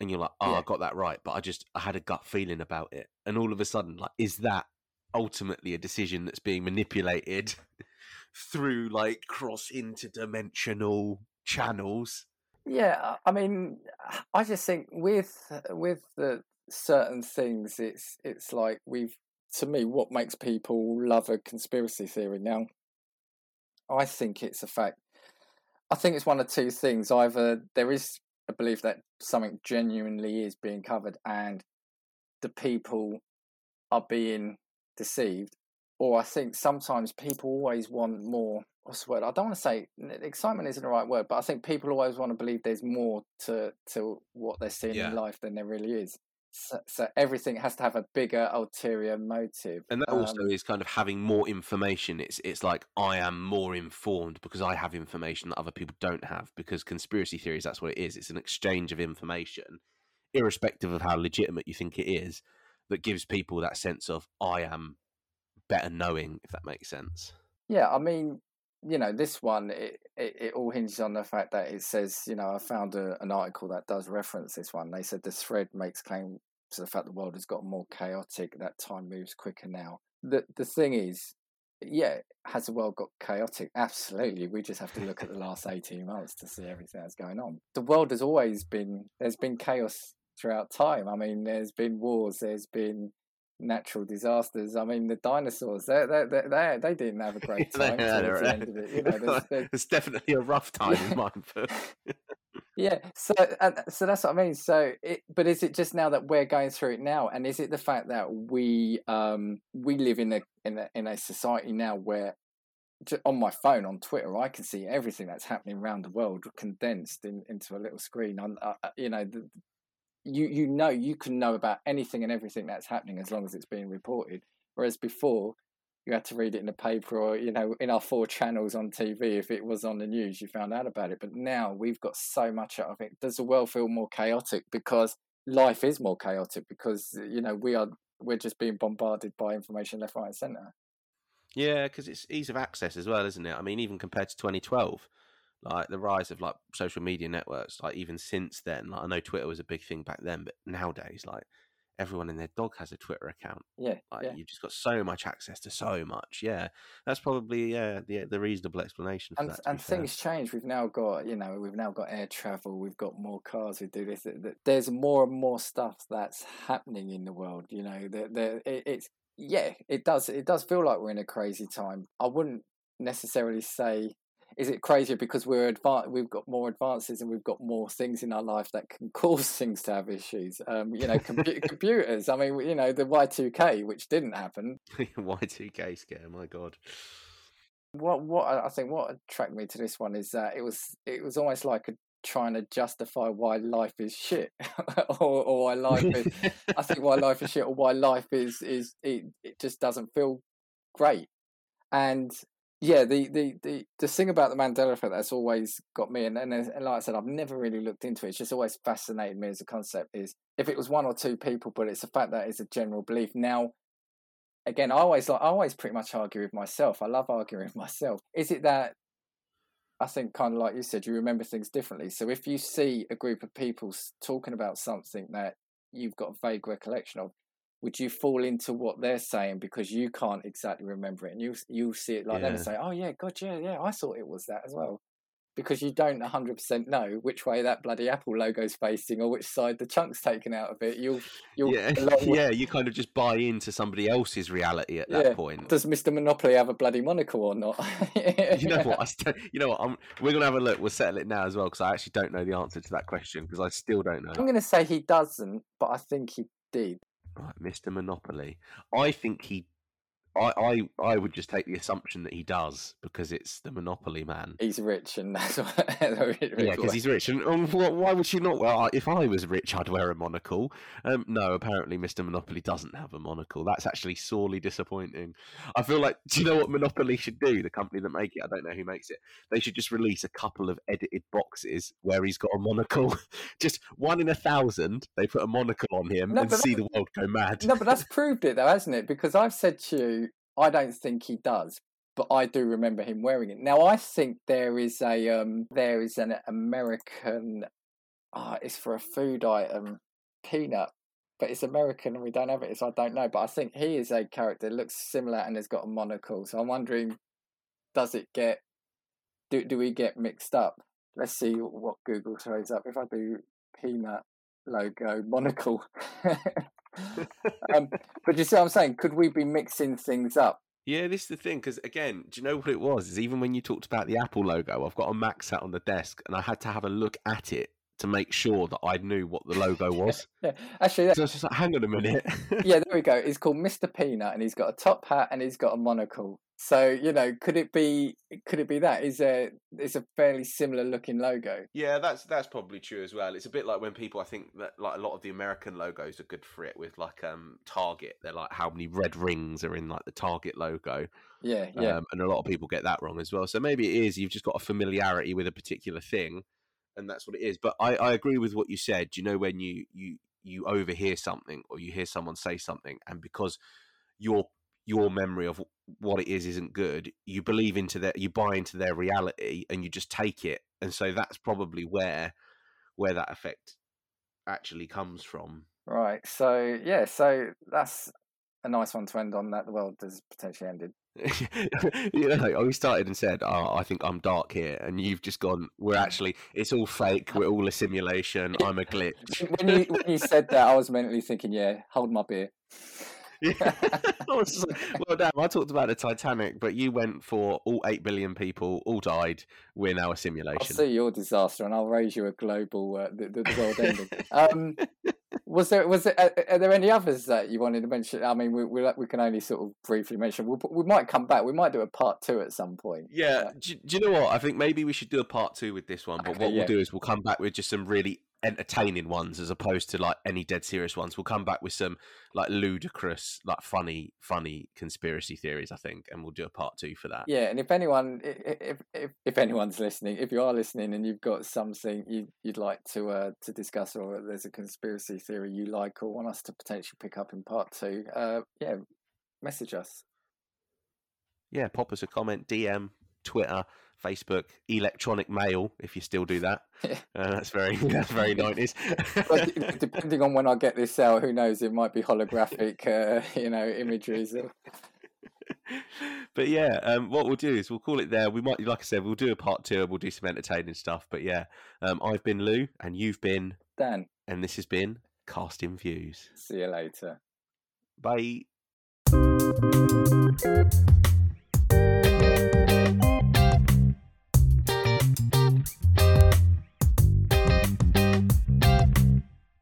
and you're like, oh, yeah. I got that right, but I just I had a gut feeling about it, and all of a sudden, like, is that ultimately a decision that's being manipulated through like cross interdimensional channels? Yeah, I mean, I just think with with the certain things, it's it's like we've to me what makes people love a conspiracy theory now. I think it's a fact. I think it's one of two things. Either there is a belief that something genuinely is being covered and the people are being deceived. Or I think sometimes people always want more. What's the word? I don't want to say excitement isn't the right word, but I think people always want to believe there's more to to what they're seeing yeah. in life than there really is. So, so, everything has to have a bigger ulterior motive and that also um, is kind of having more information. It's it's like i am more informed because i have information that other people don't have because conspiracy theories that's what it is. It's an exchange of information irrespective of how legitimate you think it is that gives people that sense of i am better knowing if that makes sense. Yeah i mean you know this one it, it, it, all hinges on the fact that it says you know i found a, an article that does reference this one. They said the thread makes claim to the fact the world has got more chaotic that time moves quicker now the the thing is yeah has the world got chaotic absolutely we just have to look at the last 18 months to see everything that's going on the world has always been there's been chaos throughout time i mean there's been wars there's been natural disasters. I mean, the dinosaurs, they they they, they didn't have a great time yeah, towards the it. You know, there's, there's... it's definitely a rough time in mine. Yeah, so and, so that's what I mean. So, it, but is it just now that we're going through it now, and is it the fact that we um we live in a in a in a society now where on my phone on Twitter, I can see everything that's happening around the world condensed in, into a little screen. On uh, you know, the, you you know you can know about anything and everything that's happening as long as it's being reported. Whereas before, you had to read it in the paper or you know in our four channels on TV. If it was on the news, you found out about it. But now we've got so much out of it. Does the world feel more chaotic because life is more chaotic because you know we are we're just being bombarded by information left, right, and centre. Yeah, because it's ease of access as well, isn't it? I mean, even compared to 2012, like the rise of like social media networks, like even since then, like I know Twitter was a big thing back then, but nowadays, like everyone and their dog has a Twitter account. Yeah, Like yeah. you've just got so much access to so much. Yeah, that's probably yeah the the reasonable explanation for and that. and be fair. things change. We've now got you know we've now got air travel. We've got more cars. We do this. th- th- There's more and more stuff that's happening in the world. You know, the, the, it, it's yeah, it does. It does feel like we're in a crazy time. I wouldn't necessarily say. Is it crazier because we're advanced? We've got more advances and we've got more things in our life that can cause things to have issues. Um, you know, compu- computers. I mean, you know, the Y two K, which didn't happen, Y2K scare, my god. what what I I think what attracted me to this one is that it was it was almost like a, trying to justify why life is shit or, or why life is I think why life is shit or why life is is it, it just doesn't feel great and yeah the, the the the thing about the Mandela effect that's always got me and, and and like I said I've never really looked into it it's just always fascinated me as a concept is if it was one or two people but it's the fact that it's a general belief now again, I always like I always pretty much argue with myself. I love arguing with myself. Is it that I think kind of like you said, you remember things differently. So if you see a group of people talking about something that you've got a vague recollection of, would you fall into what they're saying because you can't exactly remember it, and you you see it like them and say, "Oh yeah, God, yeah, yeah, I thought it was that as well." Because you don't 100% know which way that bloody Apple logo's facing or which side the chunk's taken out of it. You'll, you'll Yeah, yeah, you kind of just buy into somebody else's reality at that Yeah. point. Does Mr. Monopoly have a bloody monocle or not? you know what? I st- you know what? I'm, we're gonna have a look. We'll settle it now as well because I actually don't know the answer to that question because I still don't know. I'm going to say he doesn't, but I think he did. Right, Mr. Monopoly. I think he. I, I I would just take the assumption that he does because it's the Monopoly man. He's rich, and that's what. Yeah, because he's rich. And um, why would she not? Well, if I was rich, I'd wear a monocle. Um, no, apparently Mr. Monopoly doesn't have a monocle. That's actually sorely disappointing. I feel like, do you know what Monopoly should do? The company that make it, I don't know who makes it. They should just release a couple of edited boxes where he's got a monocle. just one in a thousand. They put a monocle on him No, and see the world go mad. no, but that's proved it, though, hasn't it? Because I've said to you, I don't think he does, but I do remember him wearing it. Now, I think there is a um, there is an American. Ah, it's for a food item, peanut. But it's American and we don't have it, so I don't know. But I think he is a character, looks similar and has got a monocle. So I'm wondering, does it get do do we get mixed up? Let's see what Google throws up. If I do peanut logo monocle, um, but you see what I'm saying? Could we be mixing things up? Yeah, this is the thing because again, do you know what it was? Is even when you talked about the Apple logo, I've got a Mac sat on the desk, and I had to have a look at it to make sure that I knew what the logo was. Yeah, actually, that, so I was just like, hang on a minute. yeah, there we go. He's called Mr. Peanut, and he's got a top hat and he's got a monocle. So you know, could it be? Could it be that? Is a it's a fairly similar looking logo? Yeah, that's that's probably true as well. It's a bit like when people I think that like a lot of the American logos are good for it with like um Target. They're like how many red rings are in like the Target logo. Yeah, yeah. Um, and a lot of people get that wrong as well. So maybe it is you've just got a familiarity with a particular thing, and that's what it is. But I, I agree with what you said. You know when you you you overhear something or you hear someone say something, and because your your memory of what it is isn't good, you believe into that, you buy into their reality, and you just take it. And so that's probably where where that effect actually comes from. Right. So yeah. So that's a nice one to end on. That the world has potentially ended. you know, like, we started and said, "Oh, I think I'm dark here," and you've just gone, "We're actually, it's all fake. We're all a simulation. I'm a glitch." When you when you said that, I was mentally thinking, yeah, hold my beer. Yeah. I was just like, well, damn, I talked about the Titanic, but you went for all eight billion people, all died. We're now a I'll simulation. see your disaster, and I'll raise you a global uh, the, the, the world ending. Um, was there was there, are, are there any others that you wanted to mention? I mean, we we, we can only sort of briefly mention. We'll, we might come back. We might do a part two at some point. Yeah, do, do you know what? I think maybe we should do a part two with this one. But Okay, what yeah. we'll do is we'll come back with just some really entertaining ones as opposed to like any dead serious ones. We'll come back with some like ludicrous, like funny, funny conspiracy theories, I think, and we'll do a part two for that. Yeah, and if anyone, if if if anyone's listening, if you are listening and you've got something you you'd like to uh to discuss, or there's a conspiracy theory you like or want us to potentially pick up in part two, uh, yeah, message us. Yeah, pop us a comment, DM, Twitter, Facebook, electronic mail, if you still do that. Yeah. Uh, that's very that's very nineties. Depending on when I get this out, who knows? It might be holographic, uh, you know, imageries. but yeah, um, what we'll do is we'll call it there. We might, like I said, we'll do a part two. and We'll do some entertaining stuff. But yeah, um, I've been Lou, and you've been, Dan, and this has been Casting Views. see you later. Bye.